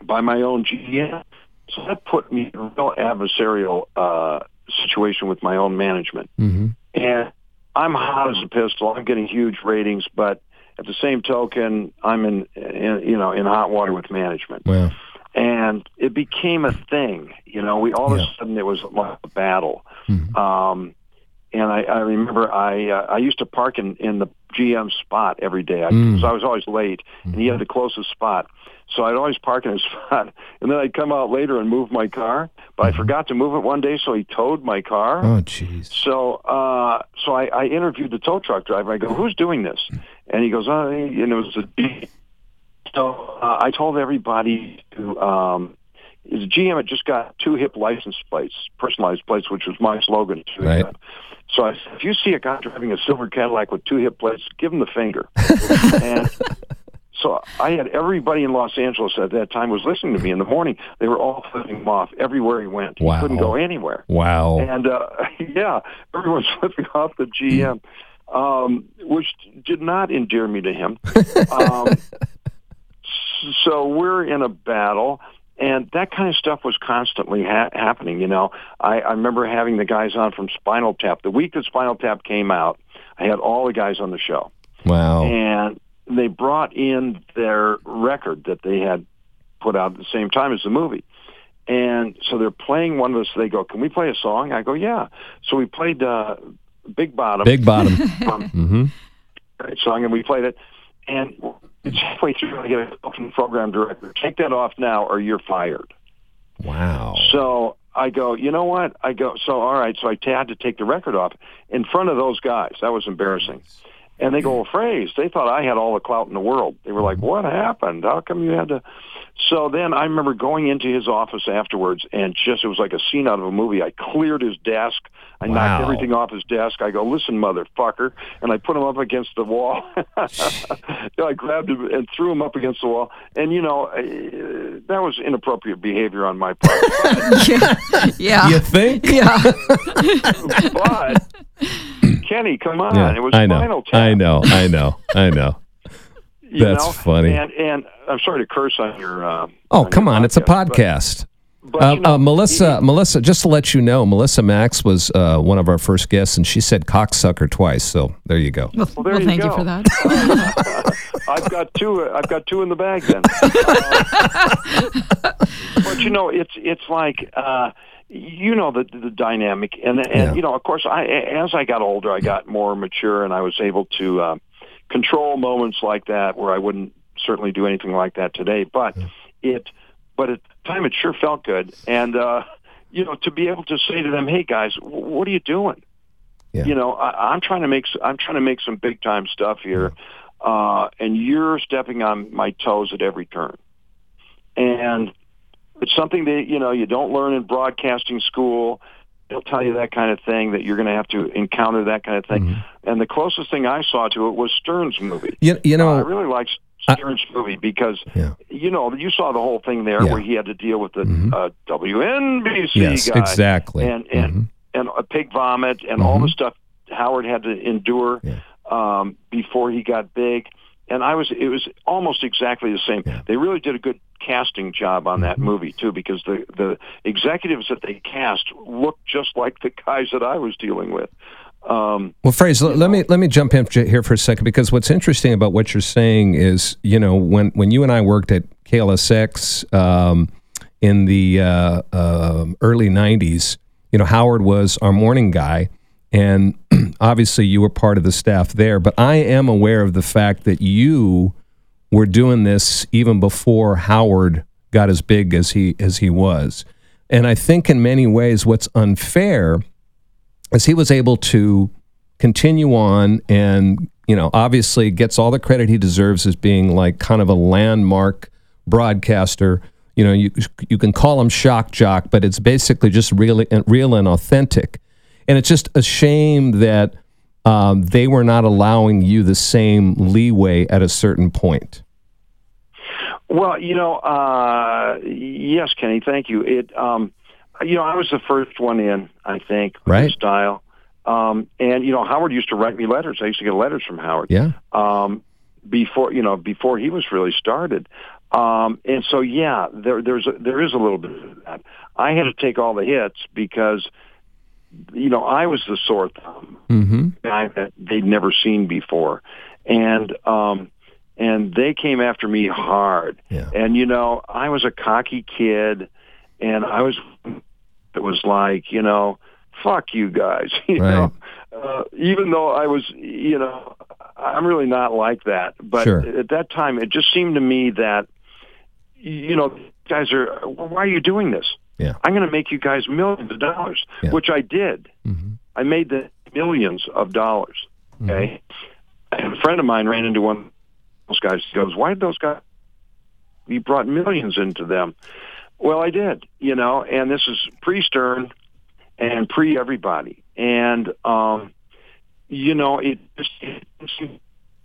by my own GM. So that put me in a real adversarial uh, situation with my own management. Mm-hmm. And I'm hot as a pistol. I'm getting huge ratings, but at the same token, I'm in, in you know in hot water with management, Wow. And it became a thing. You know, we all of a sudden it was like a battle. Mhm. Um, and I, I remember I uh, I used to park in in the GM spot every day because Mm. I was always late, and he had the closest spot. So I'd always park in his [LAUGHS] spot, and then I'd come out later and move my car. But I forgot to move it one day, so he towed my car. Oh, jeez. So, uh, so I, I interviewed the tow truck driver. I go, "Who's doing this?" And he goes, "Oh," and it was a. So uh, I told everybody to. Um, his GM had just got two hip license plates, personalized plates, which was my slogan. Right. So I said, if you see a guy driving a silver Cadillac with two hip plates, give him the finger. [LAUGHS] and so I had everybody in Los Angeles at that time was listening to me in the morning. They were all flipping him off everywhere he went. He Wow. couldn't go anywhere. Wow. And uh, [LAUGHS] yeah, everyone's [LAUGHS] flipping off the GM, um, which did not endear me to him. Um, so we're in a battle, and that kind of stuff was constantly ha- happening. You know, I, I remember having the guys on from Spinal Tap. The week that Spinal Tap came out, I had all the guys on the show Wow. and they brought in their record that they had put out at the same time as the movie. And so they're playing one of us. They go, "Can we play a song?" I go, "Yeah." So we played uh, "Big Bottom" Big bottom. [LAUGHS] from mm-hmm. song, and we played it. And it's halfway through, I get a the program director. Take that off now, or you're fired. Wow. So I go, you know what? I go, so all right. So I t- had to take the record off in front of those guys. That was embarrassing. And they go, well, phrase. They thought I had all the clout in the world. They were like, what happened? How come you had to? So then I remember going into his office afterwards, and just it was like a scene out of a movie. I cleared his desk. I Wow. knocked everything off his desk. I go, listen, motherfucker, and I put him up against the wall. [LAUGHS] I grabbed him and threw him up against the wall. And you know, uh, that was inappropriate behavior on my part. [LAUGHS] yeah. Yeah. You think? Yeah. [LAUGHS] but Kenny, come on, Yeah, it was I know. Spinal Tap. I know. I know. I know. [LAUGHS] [LAUGHS] you That's know? funny. And and I'm sorry to curse on your. Uh, Oh, your come on. It's a podcast. But, Uh, you know, uh, Melissa, Melissa, just to let you know, Melissa Max was uh, one of our first guests, and she said cocksucker twice. So there you go. Well, there well, you thank you for that. [LAUGHS] I've got two. I've got two in the bag then. Uh, but you know, it's it's like uh, you know the the dynamic, and and Yeah. you know, of course, I as I got older, I got more mature, and I was able to uh, control moments like that where I wouldn't certainly do anything like that today. But it, but at the time, it sure felt good, and uh, you know, to be able to say to them, "Hey guys, w- what are you doing?" Yeah. You know, I, I'm trying to make I'm trying to make some big time stuff here, uh, and you're stepping on my toes at every turn. And it's something that you know you don't learn in broadcasting school. They'll tell you that kind of thing that you're going to have to encounter that kind of thing. Mm-hmm. And the closest thing I saw to it was Stern's movie. You, you I really liked I- Stern's movie because Yeah. you know you saw the whole thing there Yeah. where he had to deal with the Mhm. uh, WNBC yes, guy exactly. and and Mhm. and a pig vomit and all the stuff Howard had to endure Yeah. um, before he got big. And I was it was almost exactly the same. Yeah. Mm-hmm. They really did a good casting job on that movie too, because the the executives that they cast looked just like the guys that I was dealing with. Um, Well, Phrase, let, let me let me jump in here for a second because what's interesting about what you're saying is, you know, when when you and I worked at KLSX um, in the uh, um early '90s, you know, Howard was our morning guy, and [CLEARS THROAT] obviously you were part of the staff there. But I am aware of the fact that you were doing this even before Howard got as big as he as he was. And I think in many ways what's unfair is he was able to continue on and you know obviously gets all the credit he deserves as being like kind of a landmark broadcaster you know you you can call him shock jock but it's basically just really real and authentic and it's just a shame that um, they were not allowing you the same leeway at a certain point well you know uh, yes kenny thank you it um, you know i was the first one in i think right style um, and you know, Howard used to write me letters. I used to get letters from Howard. Yeah. Um, before you know, before he was really started. Um, and so, yeah, there, there's a, there is a little bit of that. I had to take all the hits because, you know, I was the sore thumb mm-hmm. guy that they'd never seen before, and um, and they came after me hard. Yeah. And you know, I was a cocky kid, and I was it was like you know fuck you guys. [LAUGHS] You right. know, uh, even though I was, you know, I'm really not like that. But sure. at that time, it just seemed to me that, you know, guys are, why are you doing this? Yeah. I'm going to make you guys millions of dollars, yeah. which I did. Mm-hmm. I made the millions of dollars. Okay. Mm-hmm. And a friend of mine ran into one of those guys. He goes, why did those guys, you brought millions into them? Well, I did, you know, and this is pre-Stern and pre everybody. And um, you know, it just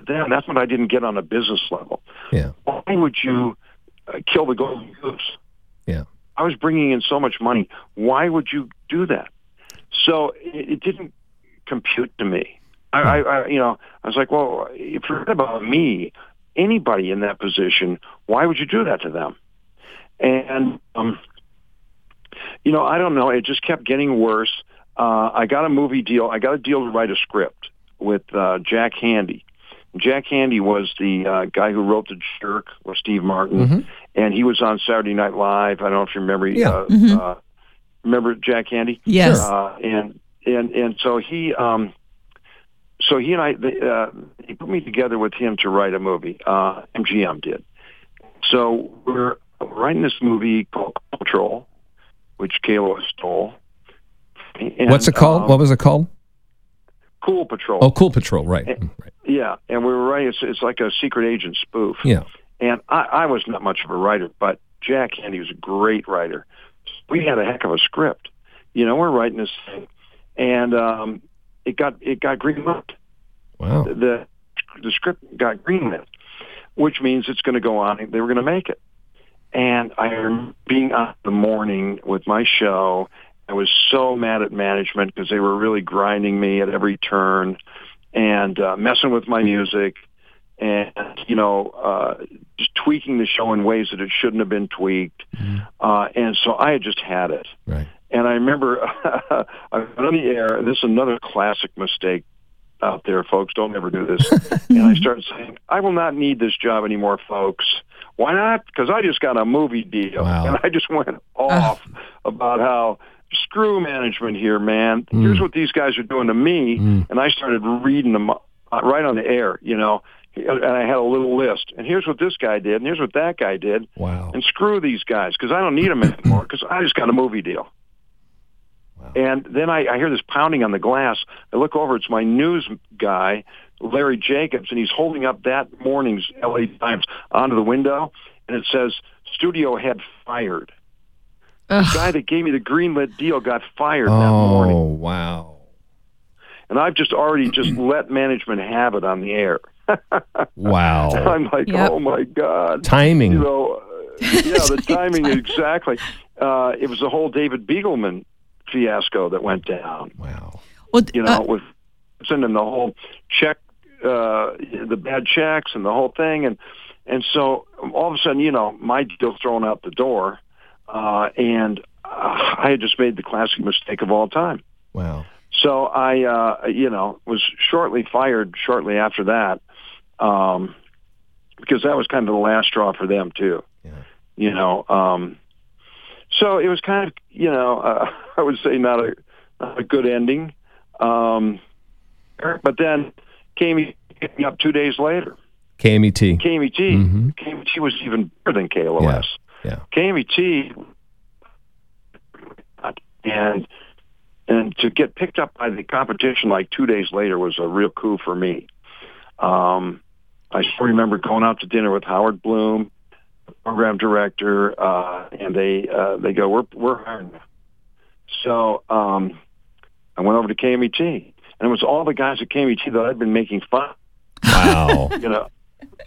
then that's what I didn't get on a business level. Yeah. Why would you uh, kill the golden goose? Yeah. I was bringing in so much money. Why would you do that? So it, it didn't compute to me. I, I, I, you know, I was like, well, if forget about me, anybody in that position, why would you do that to them? And um, you know, I don't know. It just kept getting worse. Uh, I got a movie deal. I got a deal to write a script with uh, Jack Handey. Jack Handey was the uh, guy who wrote The Jerk with Steve Martin, mm-hmm. And he was on Saturday Night Live. I don't know if you remember. Yeah. Uh, mm-hmm. uh, remember Jack Handey? Yes. Uh, and and and so he, um, so he and I, uh, he put me together with him to write a movie. Uh, MGM did. So we're writing this movie called Patrol which Kayla stole. And, What's it called? Um, what was it called? Cool Patrol. Oh, Cool Patrol, right. And, right. Yeah, and we were writing. It's, it's like a secret agent spoof. Yeah. And I, I was not much of a writer, but Jack Handey was a great writer. We had a heck of a script. You know, we're writing this thing, and um, it got it got greenlit. Wow. The, the the script got greenlit, which means it's going to go on. They were going to make it. And I remember being on the morning with my show. I was so mad at management because they were really grinding me at every turn and uh, messing with my music and, you know, uh, just tweaking the show in ways that it shouldn't have been tweaked. Mm-hmm. Uh, and so I had just had it. Right. And I remember [LAUGHS] I was on the air, and this is another classic mistake out there, folks. Don't ever do this. [LAUGHS] and I started saying, I will not need this job anymore, folks. Why not? Because I just got a movie deal. Wow. And I just went [LAUGHS] off about how screw management here, man. Here's what these guys are doing to me. Mm. And I started reading them uh, right on the air, you know. And I had a little list. And here's what this guy did, and here's what that guy did. Wow. And screw these guys because I don't need them anymore because I just got a movie deal. Wow. And then I, I hear this pounding on the glass. I look over. It's my news guy, Larry Jacobs, and he's holding up that morning's LA Times onto the window, and it says "Studio head fired." Ugh. The guy that gave me the greenlit deal got fired that Oh, wow. and I've just already just let management have it on the air. Wow. [LAUGHS] I'm like, Yep. oh my god, Timing. you know, uh, yeah, the [LAUGHS] timing exactly. Uh, it was the whole David Begelman fiasco that went down. Wow. Well, you know, uh, with sending the whole check, uh, the bad checks and the whole thing. And, and so all of a sudden, you know, my deal thrown out the door. Uh, and uh, I had just made the classic mistake of all time. Wow. So I, uh, you know, was shortly fired shortly after that. Um, because that was kind of the last straw for them too. Yeah. You know, um, so it was kind of, you know, uh, [LAUGHS] I would say not a, not a good ending. Um, but then came me up two days later. KMET. KMET. Mhm. KMET was even better than KLOS. Yeah. KMET and and to get picked up by the competition like two days later was a real coup for me. Um, I still remember going out to dinner with Howard Bloom, the program director, uh, and they uh, they go, "We're we're hiring." you." So um, I went over to KMET, and it was all the guys at KMET that I'd been making fun. Wow. [LAUGHS] You know,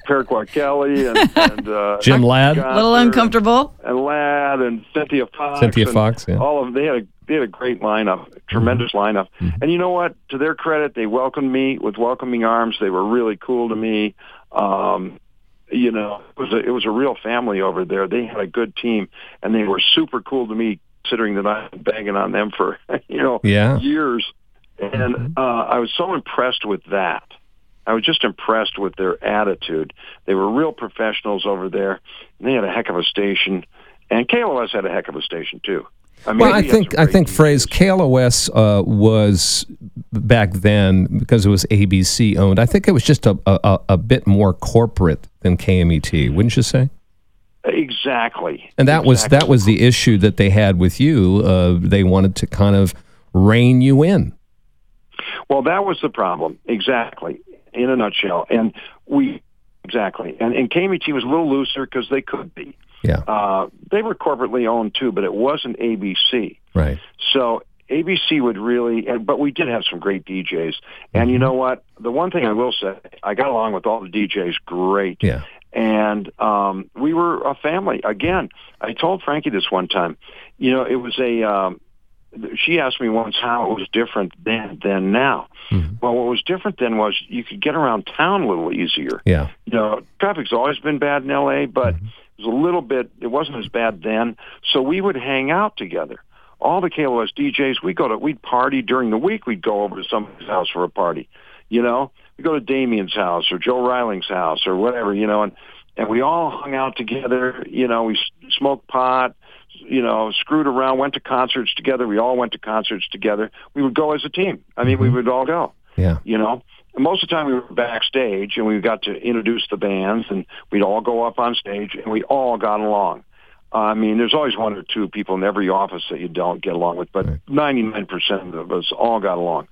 Paraquat Kelly and, and uh, Jim Ladd? A little uncomfortable. and Ladd and Cynthia Fox. Cynthia Fox, yeah. All of them. They had a they had a great lineup, tremendous lineup. And you know what? To their credit, they welcomed me with welcoming arms. They were really cool to me. Um, you know, it was a, it was a real family over there. They had a good team, and they were super cool to me, considering that I've been banging on them for [LAUGHS] you know Yeah. years. And uh, I was so impressed with that. I was just impressed with their attitude. They were real professionals over there. And they had a heck of a station, and KLOS had a heck of a station too. I mean, Well, I think I think phrase KLOS uh, was back then because it was ABC owned. I think it was just a, a, a bit more corporate than KMET, wouldn't you say? exactly. And that was that was the issue that they had with you. Uh, they wanted to kind of rein you in. Well, that was the problem. Exactly. In a nutshell. And we, exactly. And, and KMET was a little looser because they could be. Yeah, Uh, they were corporately owned too, but it wasn't ABC. right. So ABC would really, but we did have some great DJs. And you know what? The one thing I will say, I got along with all the DJs great. Yeah, and um, we were a family. Again, I told Frankie this one time. You know, it was a. Um, she asked me once how it was different then than now. Mhm. Well, what was different then was you could get around town a little easier. yeah, You know, traffic's always been bad in L.A., but it was a little bit. It wasn't as bad then, so we would hang out together. All the KLOS DJs, we go to, we'd party during the week. We'd go over to somebody's house for a party. You know, we go to Damien's house or Joe Reiling's house or whatever. You know, and and we all hung out together. You know, we smoked pot. You know, screwed around, went to concerts together. We all went to concerts together. We would go as a team. I mean, we mm-hmm. would all go yeah. you know. Most of the time we were backstage and we got to introduce the bands and we'd all go up on stage and we all got along. I mean, there's always one or two people in every office that you don't get along with, but 99% of us all got along.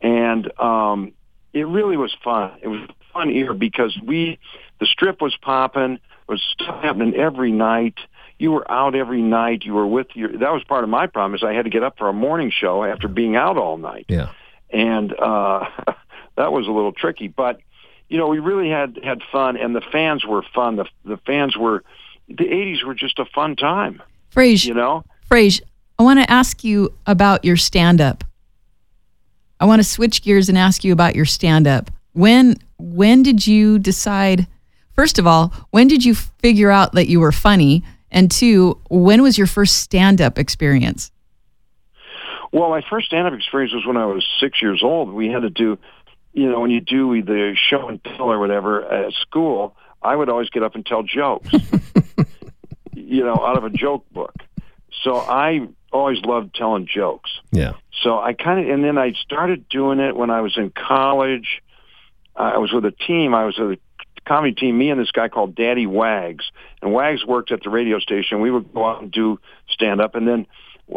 And um, it really was fun. It was a fun year because we, the strip was popping, was stuff happening every night. You were out every night. You were with your, that was part of my problem is I had to get up for a morning show after being out all night Yeah. and uh, [LAUGHS] that was a little tricky. But you know, we really had had fun, and the fans were fun. The the fans were the '80s were just a fun time. Frage, You know, Frage, I want to ask you about your stand up. I want to switch gears and ask you about your stand up. When when did you decide first of all, when did you figure out that you were funny? And two, when was your first stand up experience? well, my first stand-up experience was when I was six years old. We had to do, you know, when you do the show and tell or whatever at school, I would always get up and tell jokes, [LAUGHS] you know, out of a joke book. So I always loved telling jokes. Yeah. So I kind of, and then I started doing it when I was in college. I was with a team. I was with a comedy team. Me and this guy called Daddy Wags, and Wags worked at the radio station. We would go out and do stand up, and then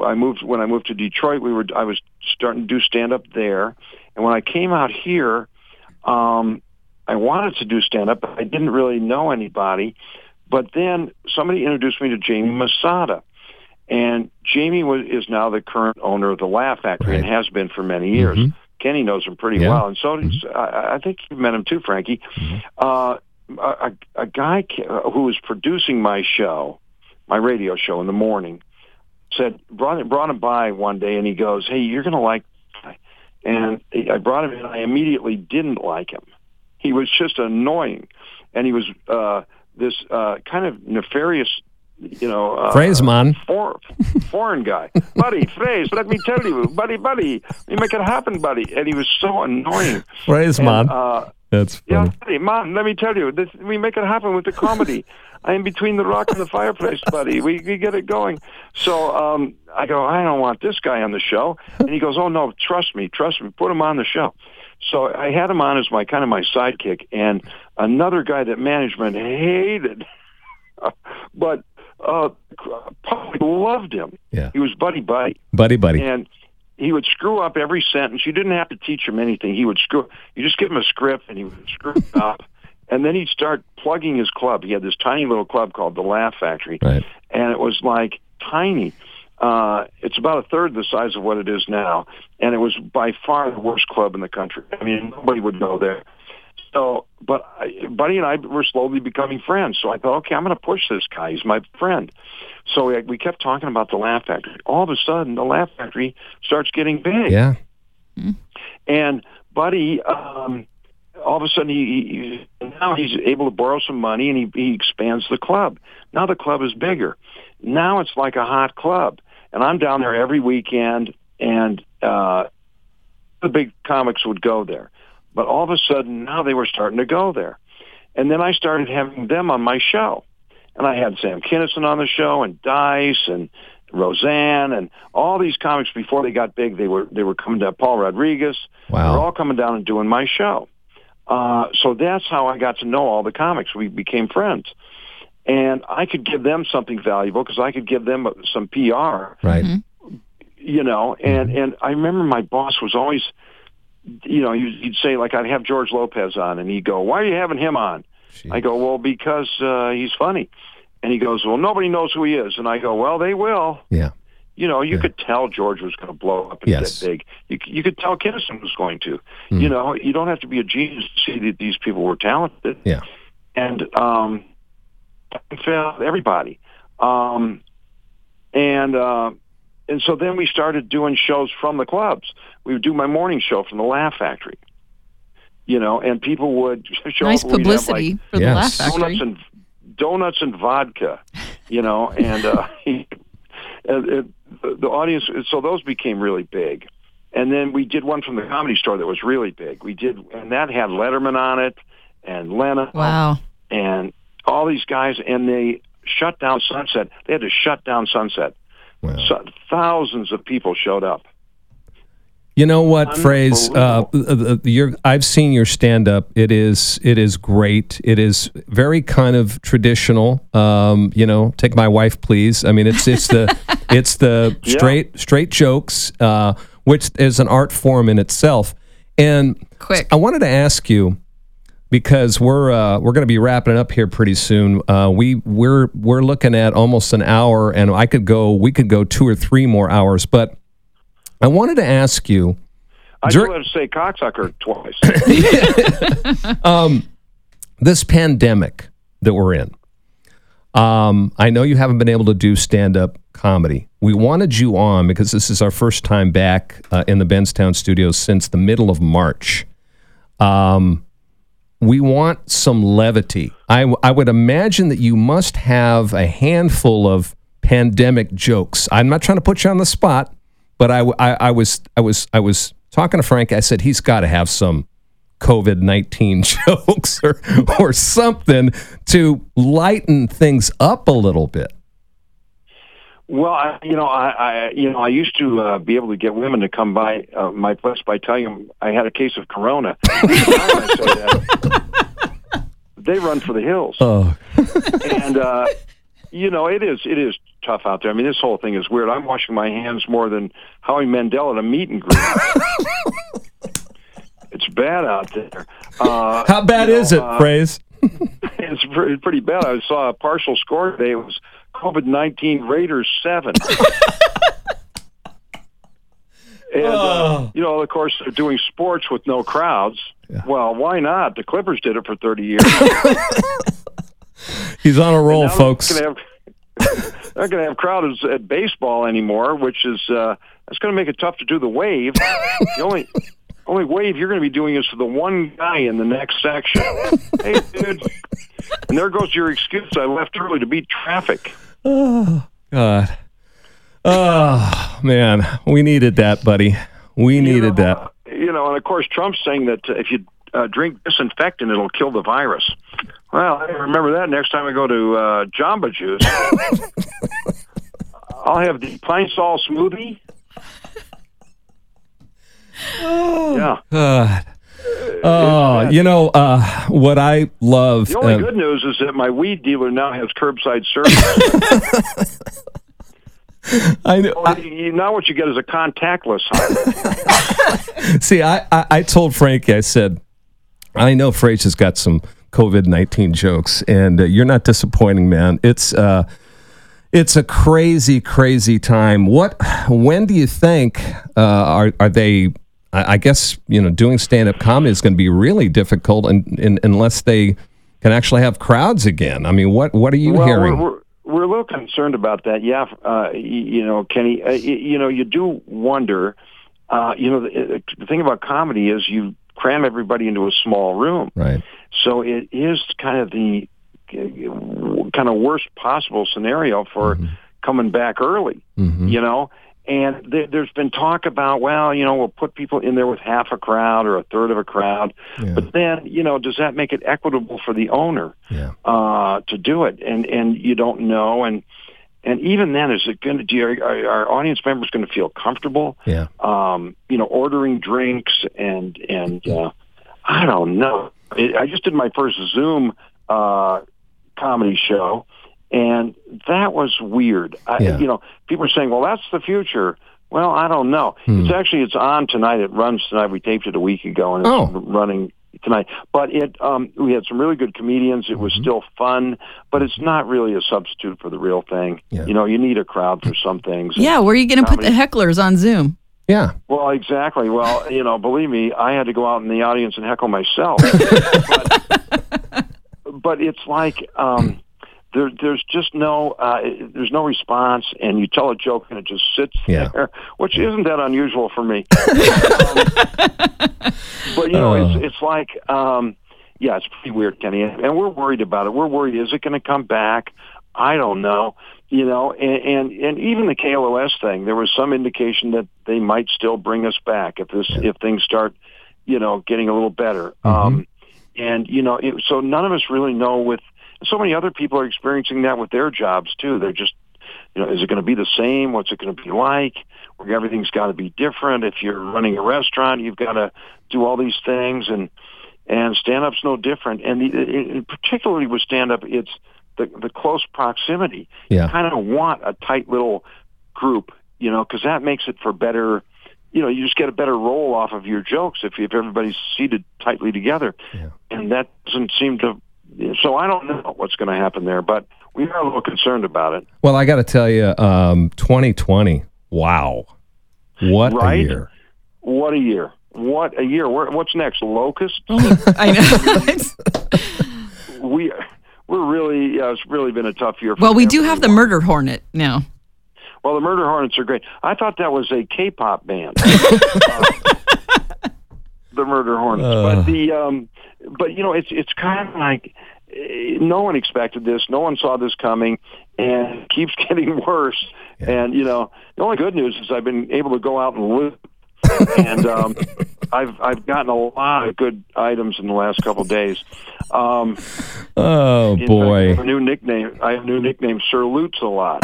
I moved. When I moved to Detroit, we were. I was starting to do stand up there, and when I came out here, um, I wanted to do stand up, but I didn't really know anybody. But then somebody introduced me to Jamie Masada. And Jamie was, is now the current owner of the Laugh Factory and has been for many years. Mhm. Kenny knows him pretty Yeah. well, and so does, I, I think you met him too, Frankie. Uh, a, a, a guy who was producing my show, my radio show in the morning, said brought brought him by one day, and he goes, "Hey, you're going to like." This guy." And I brought him in. I immediately didn't like him. He was just annoying, and he was uh, this uh, kind of nefarious, you know, uh, Phrase, man. for, foreign guy. buddy, [LAUGHS] phrase, let me tell you, buddy, buddy, you make it happen, buddy. And he was so annoying. Phrase, And, man. uh, That's yeah, funny. buddy, man, let me tell you, this, we make it happen with the comedy. [LAUGHS] I am between the rock and the fireplace, [LAUGHS] buddy. We, we get it going. So um, I go, I don't want this guy on the show. And he goes, oh, no, trust me, trust me, put him on the show. So I had him on as my kind of my sidekick, and another guy that management hated, [LAUGHS] but uh, public loved him. Yeah. He was buddy buddy, Buddy, buddy. and he would screw up every sentence. You didn't have to teach him anything. He would screw. You just give him a script, and he would screw it up. And then he'd start plugging his club. He had this tiny little club called the Laugh Factory, Right. and it was like tiny. Uh, it's about a third the size of what it is now, and it was by far the worst club in the country. I mean, nobody would go there. So, but I, Buddy and I were slowly becoming friends. So I thought, okay, I'm going to push this guy. He's my friend. So we, we kept talking about the Laugh Factory. All of a sudden, the Laugh Factory starts getting big. Yeah. And Buddy, um, all of a sudden, he, he now he's able to borrow some money and he, he expands the club. Now the club is bigger. Now it's like a hot club, and I'm down there every weekend, and uh, the big comics would go there. But all of a sudden, now they were starting to go there, and then I started having them on my show, and I had Sam Kinison on the show, and Dice, and Roseanne, and all these comics before they got big. They were they were coming down. Paul Rodriguez. Wow. They were all coming down and doing my show. Uh, so that's how I got to know all the comics. We became friends. And I could give them something valuable because I could give them some PR, Right. you know. And and I remember my boss was always, you know, he'd he'd say like I'd have George Lopez on, and he'd go, "Why are you having him on?" Gee. I go, "Well, because uh, he's funny." And he goes, "Well, nobody knows who he is." And I go, "Well, they will." Yeah. You know, you Yeah. could tell George was going to blow up and Yes. get big. You, you could tell Kinison was going to. Hmm. You know, you don't have to be a genius to see that these people were talented. Yeah. And um, failed everybody. Um, and uh, and so then we started doing shows from the clubs. We would do my morning show from the Laugh Factory. You know, and people would [LAUGHS] show Nice up. and have, publicity like, for the Yes. Laugh Factory. donuts and donuts and vodka, you know, and uh, [LAUGHS] and it, the the audience. So those became really big, and then we did one from the Comedy Store that was really big. We did, and that had Letterman on it, and Leno, Wow. and all these guys, and they shut down Sunset. They had to shut down Sunset. Wow. So, thousands of people showed up. You know what phrase? Uh, your, I've seen your stand up. It is it is great. It is very kind of traditional. Um, you know, take my wife, please. I mean, it's it's the [LAUGHS] it's the Yeah. straight straight jokes, uh, which is an art form in itself. And Quick. I wanted to ask you because we're uh, we're going to be wrapping it up here pretty soon. Uh, we we're we're looking at almost an hour, and I could go we could go two or three more hours, but. I wanted to ask you. I Dur- still have to say cocksucker twice. [LAUGHS] this pandemic that we're in. Um, I know you haven't been able to do stand up comedy. We wanted you on because this is our first time back uh, in the Benztown studios since the middle of March. Um, we want some levity. I, w- I would imagine that you must have a handful of pandemic jokes. I'm not trying to put you on the spot, but I, I- I was I was I was talking to Frank. I said he's got to have some COVID nineteen [LAUGHS] jokes or or something to lighten things up a little bit. Well, I, you know, I, I, you know, I used to uh, be able to get women to come by uh, my place by telling them I had a case of corona. [LAUGHS] Now I say that, they run for the hills, Oh, and uh, you know, it is it is tough out there. I mean, this whole thing is weird. I'm washing my hands more than Howie Mandel at a meet and greet. [LAUGHS] it's bad out there. Uh, how bad you know, is it, uh, Phrase? [LAUGHS] it's pretty, pretty bad. I saw a partial score today. It was COVID nineteen Raiders seven. [LAUGHS] and uh, you know, of course, they're doing sports with no crowds. Well, why not? The Clippers did it for thirty years. He's on a roll, folks. They're not gonna have, they're not going to have crowds at baseball anymore, which is uh, that's going to make it tough to do the wave. the only only wave you're going to be doing is to the one guy in the next section. hey, dude. And there goes your excuse. I left early to beat traffic. Oh [SIGHS] God. Oh man, we needed that, buddy. We You needed know, that. You know, and of course, Trump's saying that if you uh, drink disinfectant, it'll kill the virus. Well, I remember that next time I go to uh, Jamba Juice. [LAUGHS] I'll have the pine sol smoothie. [SIGHS] Yeah. God. Oh, you know uh, what I love. The only uh, good news is that my weed dealer now has curbside service. [LAUGHS] I know. Well, you- now what you get is a contactless. [LAUGHS] See, I, I, I told Frankie, I said, I know Frazer has got some COVID nineteen jokes, and uh, you're not disappointing, man. It's uh, it's a crazy, crazy time. What? When do you think uh, are are they? I I guess you know doing stand up comedy is going to be really difficult, and, and, unless they can actually have crowds again. I mean, what what are you well, hearing? We're, we're, we're a little concerned about that. Yeah, uh, you know, Kenny. Uh, you know, you do wonder. Uh, you know, the, the thing about comedy is you cram everybody into a small room. right. So it is kind of the kind of worst possible scenario for coming back early. Mhm. You know, and there, there's been talk about, well, you know, we'll put people in there with half a crowd or a third of a crowd, Yeah. but then, you know, does that make it equitable for the owner Yeah. uh, to do it? And and you don't know, and and even then, is it going to? Are, are our audience members going to feel comfortable? Yeah. um, you know, ordering drinks and and uh, I don't know. I I just did my first Zoom uh, comedy show, and that was weird. I, Yeah. You know, people are saying, "Well, that's the future." Well, I don't know. Hmm. It's actually it's on tonight. It runs tonight. We taped it a week ago, and it's Oh. running tonight. But it um, we had some really good comedians. It Mm-hmm. was still fun, but it's not really a substitute for the real thing. Yeah. You know, you need a crowd for some things. Yeah, where are you going to put the hecklers on Zoom? Yeah. well, exactly. Well, [LAUGHS] you know, believe me, I had to go out in the audience and heckle myself. [LAUGHS] but, but it's like um, there, there's just no, uh, there's no response, and you tell a joke and it just sits Yeah. there, which isn't that unusual for me. [LAUGHS] um, but you know, Oh. it's it's like, um, yeah, it's pretty weird, Kenny, and we're worried about it. We're worried: is it going to come back? I don't know. You know, and, and and even the KLOS thing, there was some indication that they might still bring us back if this if things start, you know, getting a little better. Um, and you know, it, so none of us really know. With so many other people are experiencing that with their jobs too. They're just, you know, is it going to be the same? What's it going to be like? Where everything's got to be different. If you're running a restaurant, you've got to do all these things, and and stand up's no different. And the, it, it, particularly with stand up, it's the the close proximity. Yeah. You kind of want a tight little group, you know, because that makes it for better. You know, you just get a better roll off of your jokes if if everybody's seated tightly together, Yeah. and that doesn't seem to. So I don't know what's going to happen there, but we are a little concerned about it. Well, I got to tell you, um, 2020. Wow. What Right? a year. What a year! What a year! Where, what's next? Locust? I know. [LAUGHS] We we're really yeah, it's really been a tough year. For well, we do have the murder hornet now. Well, the Murder Hornets are great. I thought that was a K-pop band. [LAUGHS] Uh, the Murder Hornets, but the um, but you know, it's it's kind of like eh, no one expected this. No one saw this coming, and it keeps [LAUGHS] getting worse. And you know, the only good news is I've been able to go out and loot, and um, [LAUGHS] I've I've gotten a lot of good items in the last couple of days. Um, Oh, fact, boy. have a new nickname. I have a new nickname, Sir Loots a lot.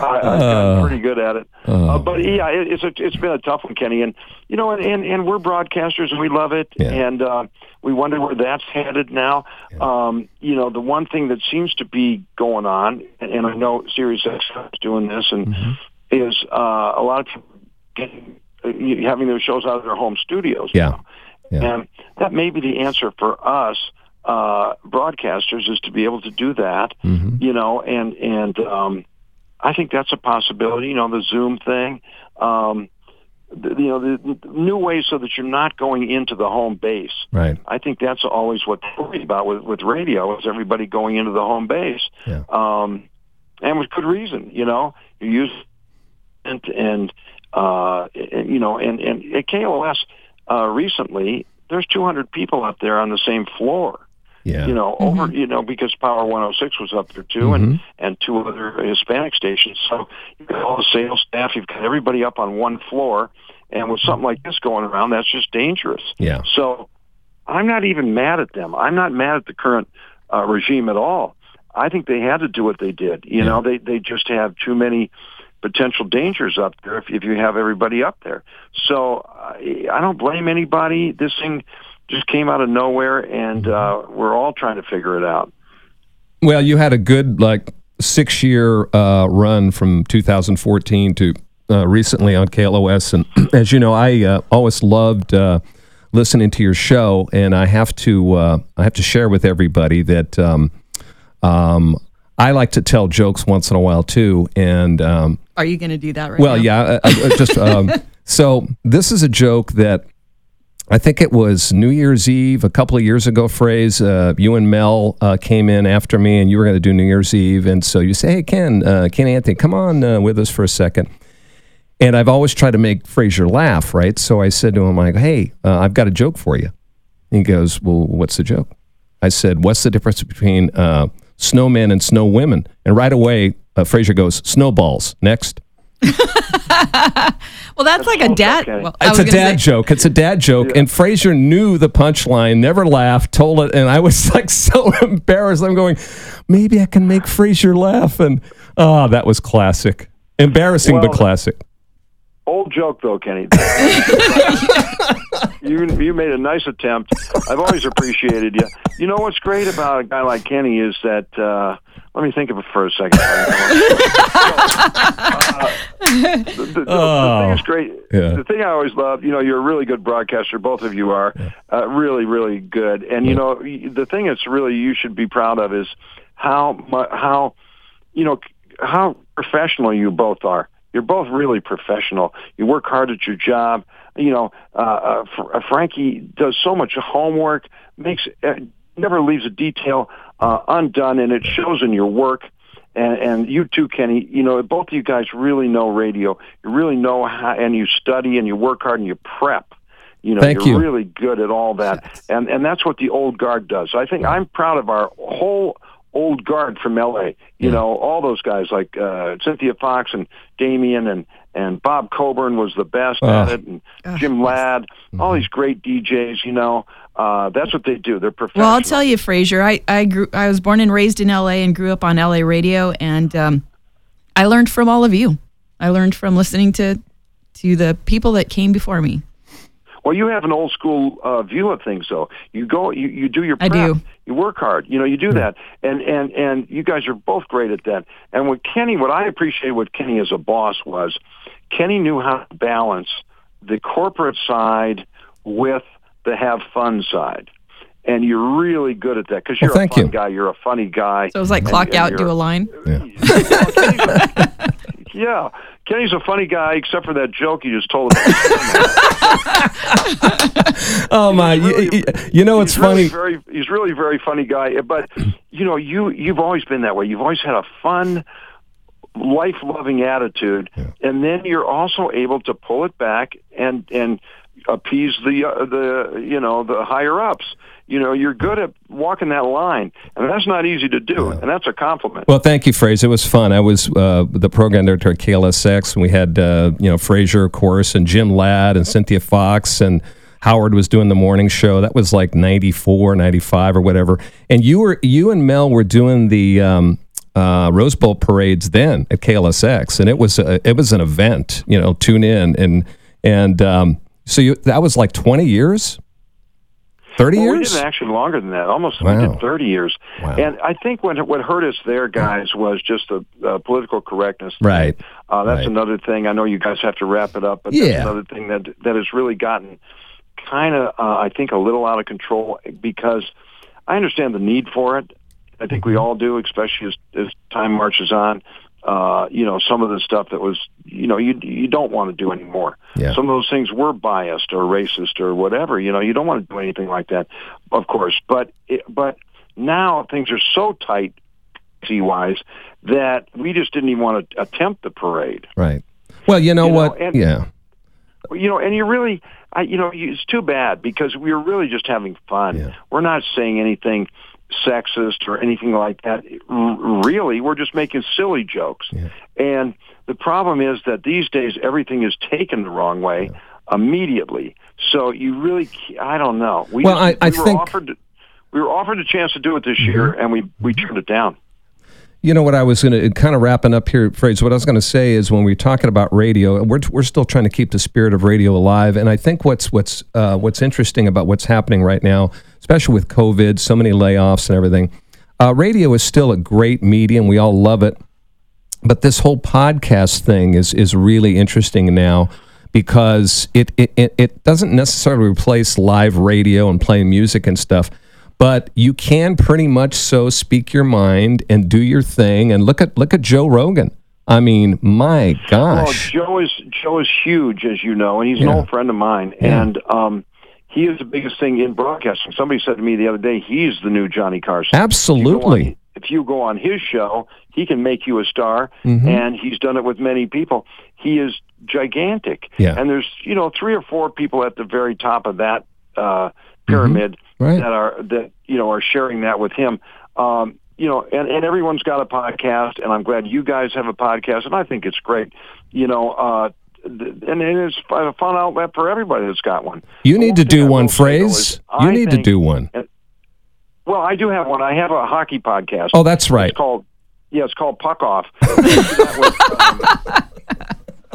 I, I've gotten pretty good at it. Uh, but yeah, it, it's a, it's been a tough one, Kenny. And you know, and, and, and we're broadcasters and we love it, Yeah. and uh, we wonder where that's headed now. Um, you know, the one thing that seems to be going on, and, and I know Sirius X is doing this, and is uh, a lot of people getting uh, having their shows out of their home studios. Yeah. now. Yeah. And that may be the answer for us uh, broadcasters is to be able to do that, Mhm. you know, and and um, I think that's a possibility. You know, the Zoom thing, um, the, you know, the, the new ways so that you're not going into the home base. Right. I think that's always what they're worried about with with radio is everybody going into the home base, Yeah. um, and with good reason. You know, you use and and uh, you know, and and at KLOS uh, recently, there's 200 people up there on the same floor. Yeah. You know, over you know because Power 106 was up there too, and Mhm. and two other Hispanic stations. So you've got all the sales staff, you've got everybody up on one floor, and with something like this going around, that's just dangerous. Yeah. So I'm not even mad at them. I'm not mad at the current uh, regime at all. I think they had to do what they did. You Yeah. know, they they just have too many potential dangers up there if, if you have everybody up there. So uh, I don't blame anybody. This thing just came out of nowhere, and uh, we're all trying to figure it out. Well, you had a good like six year uh, run from 2014 to uh, recently on KLOS, and [CLEARS THROAT] as you know, I uh, always loved uh, listening to your show, and I have to uh, I have to share with everybody that um, um, I like to tell jokes once in a while too, and um, Are you going to do that right well, now? yeah, I, I, just um, [LAUGHS] so this is a joke that I think it was New Year's Eve a couple of years ago. Phrase uh, you and Mel uh, came in after me, and you were going to do New Year's Eve, and so you say, "Hey, Ken, uh, Ken Anthony, come on uh, with us for a second. And I've always tried to make Frazer laugh, right? So I said to him, "Like, hey, uh, I've got a joke for you." He goes, "Well, what's the joke?" I said, "What's the difference between uh, snowmen and snow women?" And right away, Frazer goes, "Snowballs." Next. [LAUGHS] Well, that's, like a dad. okay. Well, It's a dad say- joke. It's a dad joke. And Frazer knew the punchline, never laughed, told it, and I was [LAUGHS] like so embarrassed. I'm going, maybe I can make Frazer laugh. And oh, that was classic. Embarrassing, but classic. Old joke though, Kenny. [LAUGHS] you you made a nice attempt. I've always appreciated you. You know what's great about a guy like Kenny is that. Uh, let me think of it for a second. Uh, [LAUGHS] the, the, the, the thing is great. Yeah. The thing I always love, you know, you're a really good broadcaster. Both of you are uh, really, really good. And you know, the thing that's really you should be proud of is how mu- how you know how professional you both are. You're both really professional. You work hard at your job. You know, uh, uh, Fr- uh, Frankie does so much homework, makes uh, never leaves a detail uh, undone, and it shows in your work. And, and you too, Kenny. You know, both of you guys really know radio. You really know how, and you study and you work hard and you prep. You know, Thank you're you. really good at all that, and and that's what the old guard does. I think I'm proud of our whole old guard from LA. You know, all those guys like uh, Cynthia Fox and Damien and and Bob Coburn was the best at Oh. it, and Jim Ladd, all these great DJs. You know, uh, that's what they do. They're professional. Well, I'll tell you, Frazer. I I grew. I was born and raised in L.A. and grew up on L.A. radio, and um, I learned from all of you. I learned from listening to to the people that came before me. Well, you have an old school uh, view of things, though. You go, you, you do your I do. You work hard. You know, you do that, and and and you guys are both great at that. And with Kenny, what I appreciate with Kenny as a boss was, Kenny knew how to balance the corporate side with the have fun side. And you're really good at that because you're Well, thank a fun you. guy. You're a funny guy. So it was like and- clock and out, do a line. Well, Kenny's a- yeah, Kenny's a funny guy, except for that joke you just told about. [LAUGHS] Oh, my. You, really- you- you know, it's he's really funny. very, he's really a very funny guy. But you know, you you've always been that way. You've always had a fun, life loving attitude, and then you're also able to pull it back and and appease the uh, the you know the higher ups. You know, you're good at walking that line, and that's not easy to do, and that's a compliment. Well, thank you, Frazer. It was fun. I was uh, the program director at KLSX, and we had uh, you know Frazer, of course, and Jim Ladd, and Cynthia Fox, and Howard was doing the morning show. That was like 94, 95 or whatever. And you were you and Mel were doing the um, uh, Rose Bowl parades then at KLSX, and it was a, it was an event. You know, tune in and and um, so you, that was like twenty years, thirty Well, we years. did actually longer than that. Almost we did 30 years. Wow. And I think what what hurt us there, guys, was just the uh, political correctness. Right. Uh, that's Right. another thing. I know you guys have to wrap it up, but Yeah. that's another thing that that has really gotten kind of, uh, I think, a little out of control because I understand the need for it. I think we all do, especially as, as time marches on. Uh, you know, some of the stuff that was, you know, you you don't want to do anymore. Yeah. Some of those things were biased or racist or whatever. You know, you don't want to do anything like that, of course. But it, but now things are so tight, wise, that we just didn't even want to attempt the parade. right. Well, you know You know, what? and- yeah. You know, and you really, I, you know, it's too bad because we were really just having fun. Yeah. We're not saying anything sexist or anything like that. Really, we're just making silly jokes. Yeah. And the problem is that these days everything is taken the wrong way immediately. So you really, I don't know. We Well, I- I we were think- offered, we were offered a chance to do it this year, and we we turned it down. You know what I was going to kind of wrapping up here, phrase. What I was going to say is when we're talking about radio, we're, we're still trying to keep the spirit of radio alive. And I think what's what's uh, what's interesting about what's happening right now, especially with COVID, so many layoffs and everything, uh, radio is still a great medium. We all love it, but this whole podcast thing is is really interesting now because it it, it doesn't necessarily replace live radio and playing music and stuff but you can pretty much so speak your mind and do your thing. And look at look at Joe Rogan. I mean, my gosh. Well, Joe is Joe is huge, as you know, and he's yeah. an old friend of mine. Yeah. And um, he is the biggest thing in broadcasting. Somebody said to me the other day, he's the new Johnny Carson. Absolutely. If you go on, his show, he can make you a star, mm-hmm. and he's done it with many people. He is gigantic. Yeah. And there's you know three or four people at the very top of that uh, pyramid. Mm-hmm right. that are that you know are sharing that with him. Um, you know, and, and everyone's got a podcast, and I'm glad you guys have a podcast, and I think it's great. You know, uh, and, and it's a fun outlet for everybody that's got one. You need to do one Frazer. You need to do one. Well, I do have one. I have a hockey podcast. Oh, that's right. It's called yeah, it's called Puck Off.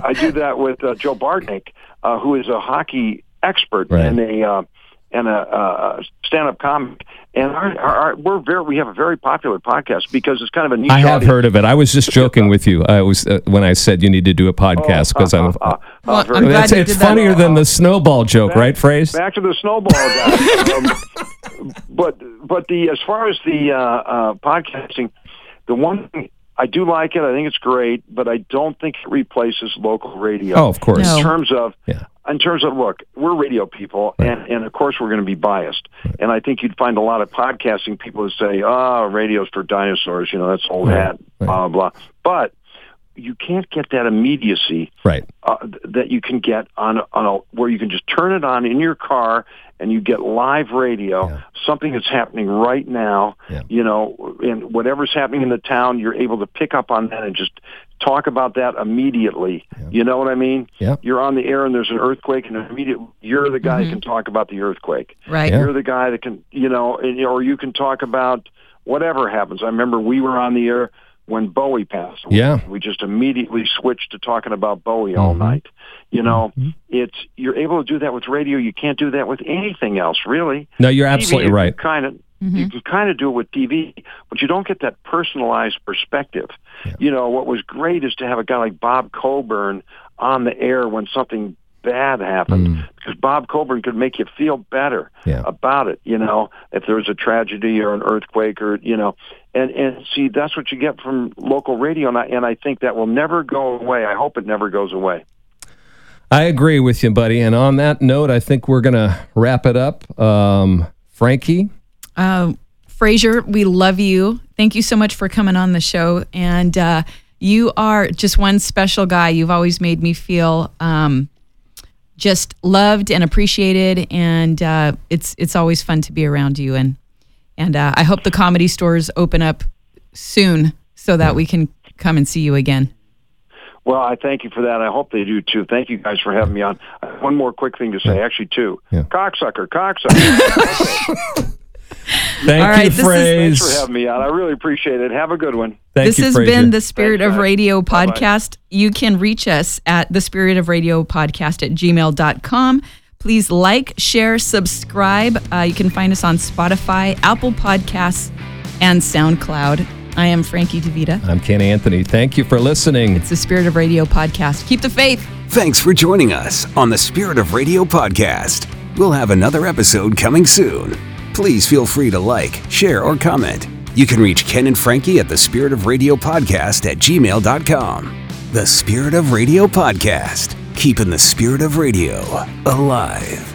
I do that with, um, [LAUGHS] uh, Joe Bartnick, uh, who is a hockey expert right. and a uh, and a, a stand-up comic. And our, our, our, we're very we have a very popular podcast because it's kind of a niche. I have audience. heard of it. I was just joking with you. I was uh, when I said you need to do a podcast because oh, uh, I'm. [LAUGHS] Uh, well, I'm it's, it's funnier than the snowball joke, back, right? Frazer. Back to the snowball guy. [LAUGHS] um, but but the as far as the uh, uh, podcasting, the one thing I do like it. I think it's great, but I don't think it replaces local radio. Oh, of course. No. In terms of yeah. in terms of look, we're radio people, right. and and of course we're going to be biased. Right. And I think you'd find a lot of podcasting people who say, "Oh, radio's for dinosaurs," you know, that's old right. hat, blah blah. But you can't get that immediacy right uh, that you can get on on a where you can just turn it on in your car and you get live radio yeah. something that's happening right now yeah. you know and whatever's happening in the town you're able to pick up on that and just talk about that immediately yeah. you know what i mean yeah. you're on the air and there's an earthquake and immediately you're the guy mm-hmm. that can talk about the earthquake right you're the guy that can you know or you can talk about whatever happens i remember we were on the air when Bowie passed away. Yeah. We just immediately switched to talking about Bowie all mm-hmm. night. You know, mm-hmm. it's you're able to do that with radio. You can't do that with anything else, really. No, you're absolutely TV, right. Kind of. Mm-hmm. You can kind of do it with TV, but you don't get that personalized perspective. Yeah. You know, what was great is to have a guy like Bob Coburn on the air when something bad happened mm. because Bob Coburn could make you feel better yeah. about it. You know, if there was a tragedy or an earthquake or you know, and and see that's what you get from local radio, and I, and I think that will never go away. I hope it never goes away. I agree with you, buddy. And on that note, I think we're going to wrap it up. Um, Frankie, uh, Frazer, we love you. Thank you so much for coming on the show, and uh, you are just one special guy. You've always made me feel. Um, just loved and appreciated, and uh, it's it's always fun to be around you. And and uh, I hope the comedy stores open up soon so that we can come and see you again. Well, I thank you for that. I hope they do too. Thank you guys for having me on. One more quick thing to say, actually, two. Yeah. Cocksucker, cocksucker. [LAUGHS] Thank All right, you, Frazer. Thanks for having me on. I really appreciate it. Have a good one. Thank this you, has Frazer. been the Spirit Thanks, of guys. Radio Bye-bye. podcast. You can reach us at the Spirit of Radio podcast at gmail.com. Please like, share, subscribe. Uh, you can find us on Spotify, Apple Podcasts, and SoundCloud. I am Frankie DeVita. I'm Ken Anthony. Thank you for listening. It's the Spirit of Radio podcast. Keep the faith. Thanks for joining us on the Spirit of Radio podcast. We'll have another episode coming soon. Please feel free to like, share, or comment. You can reach Ken and Frankie at the Spirit of Radio podcast at gmail.com. The Spirit of Radio podcast, keeping the spirit of radio alive.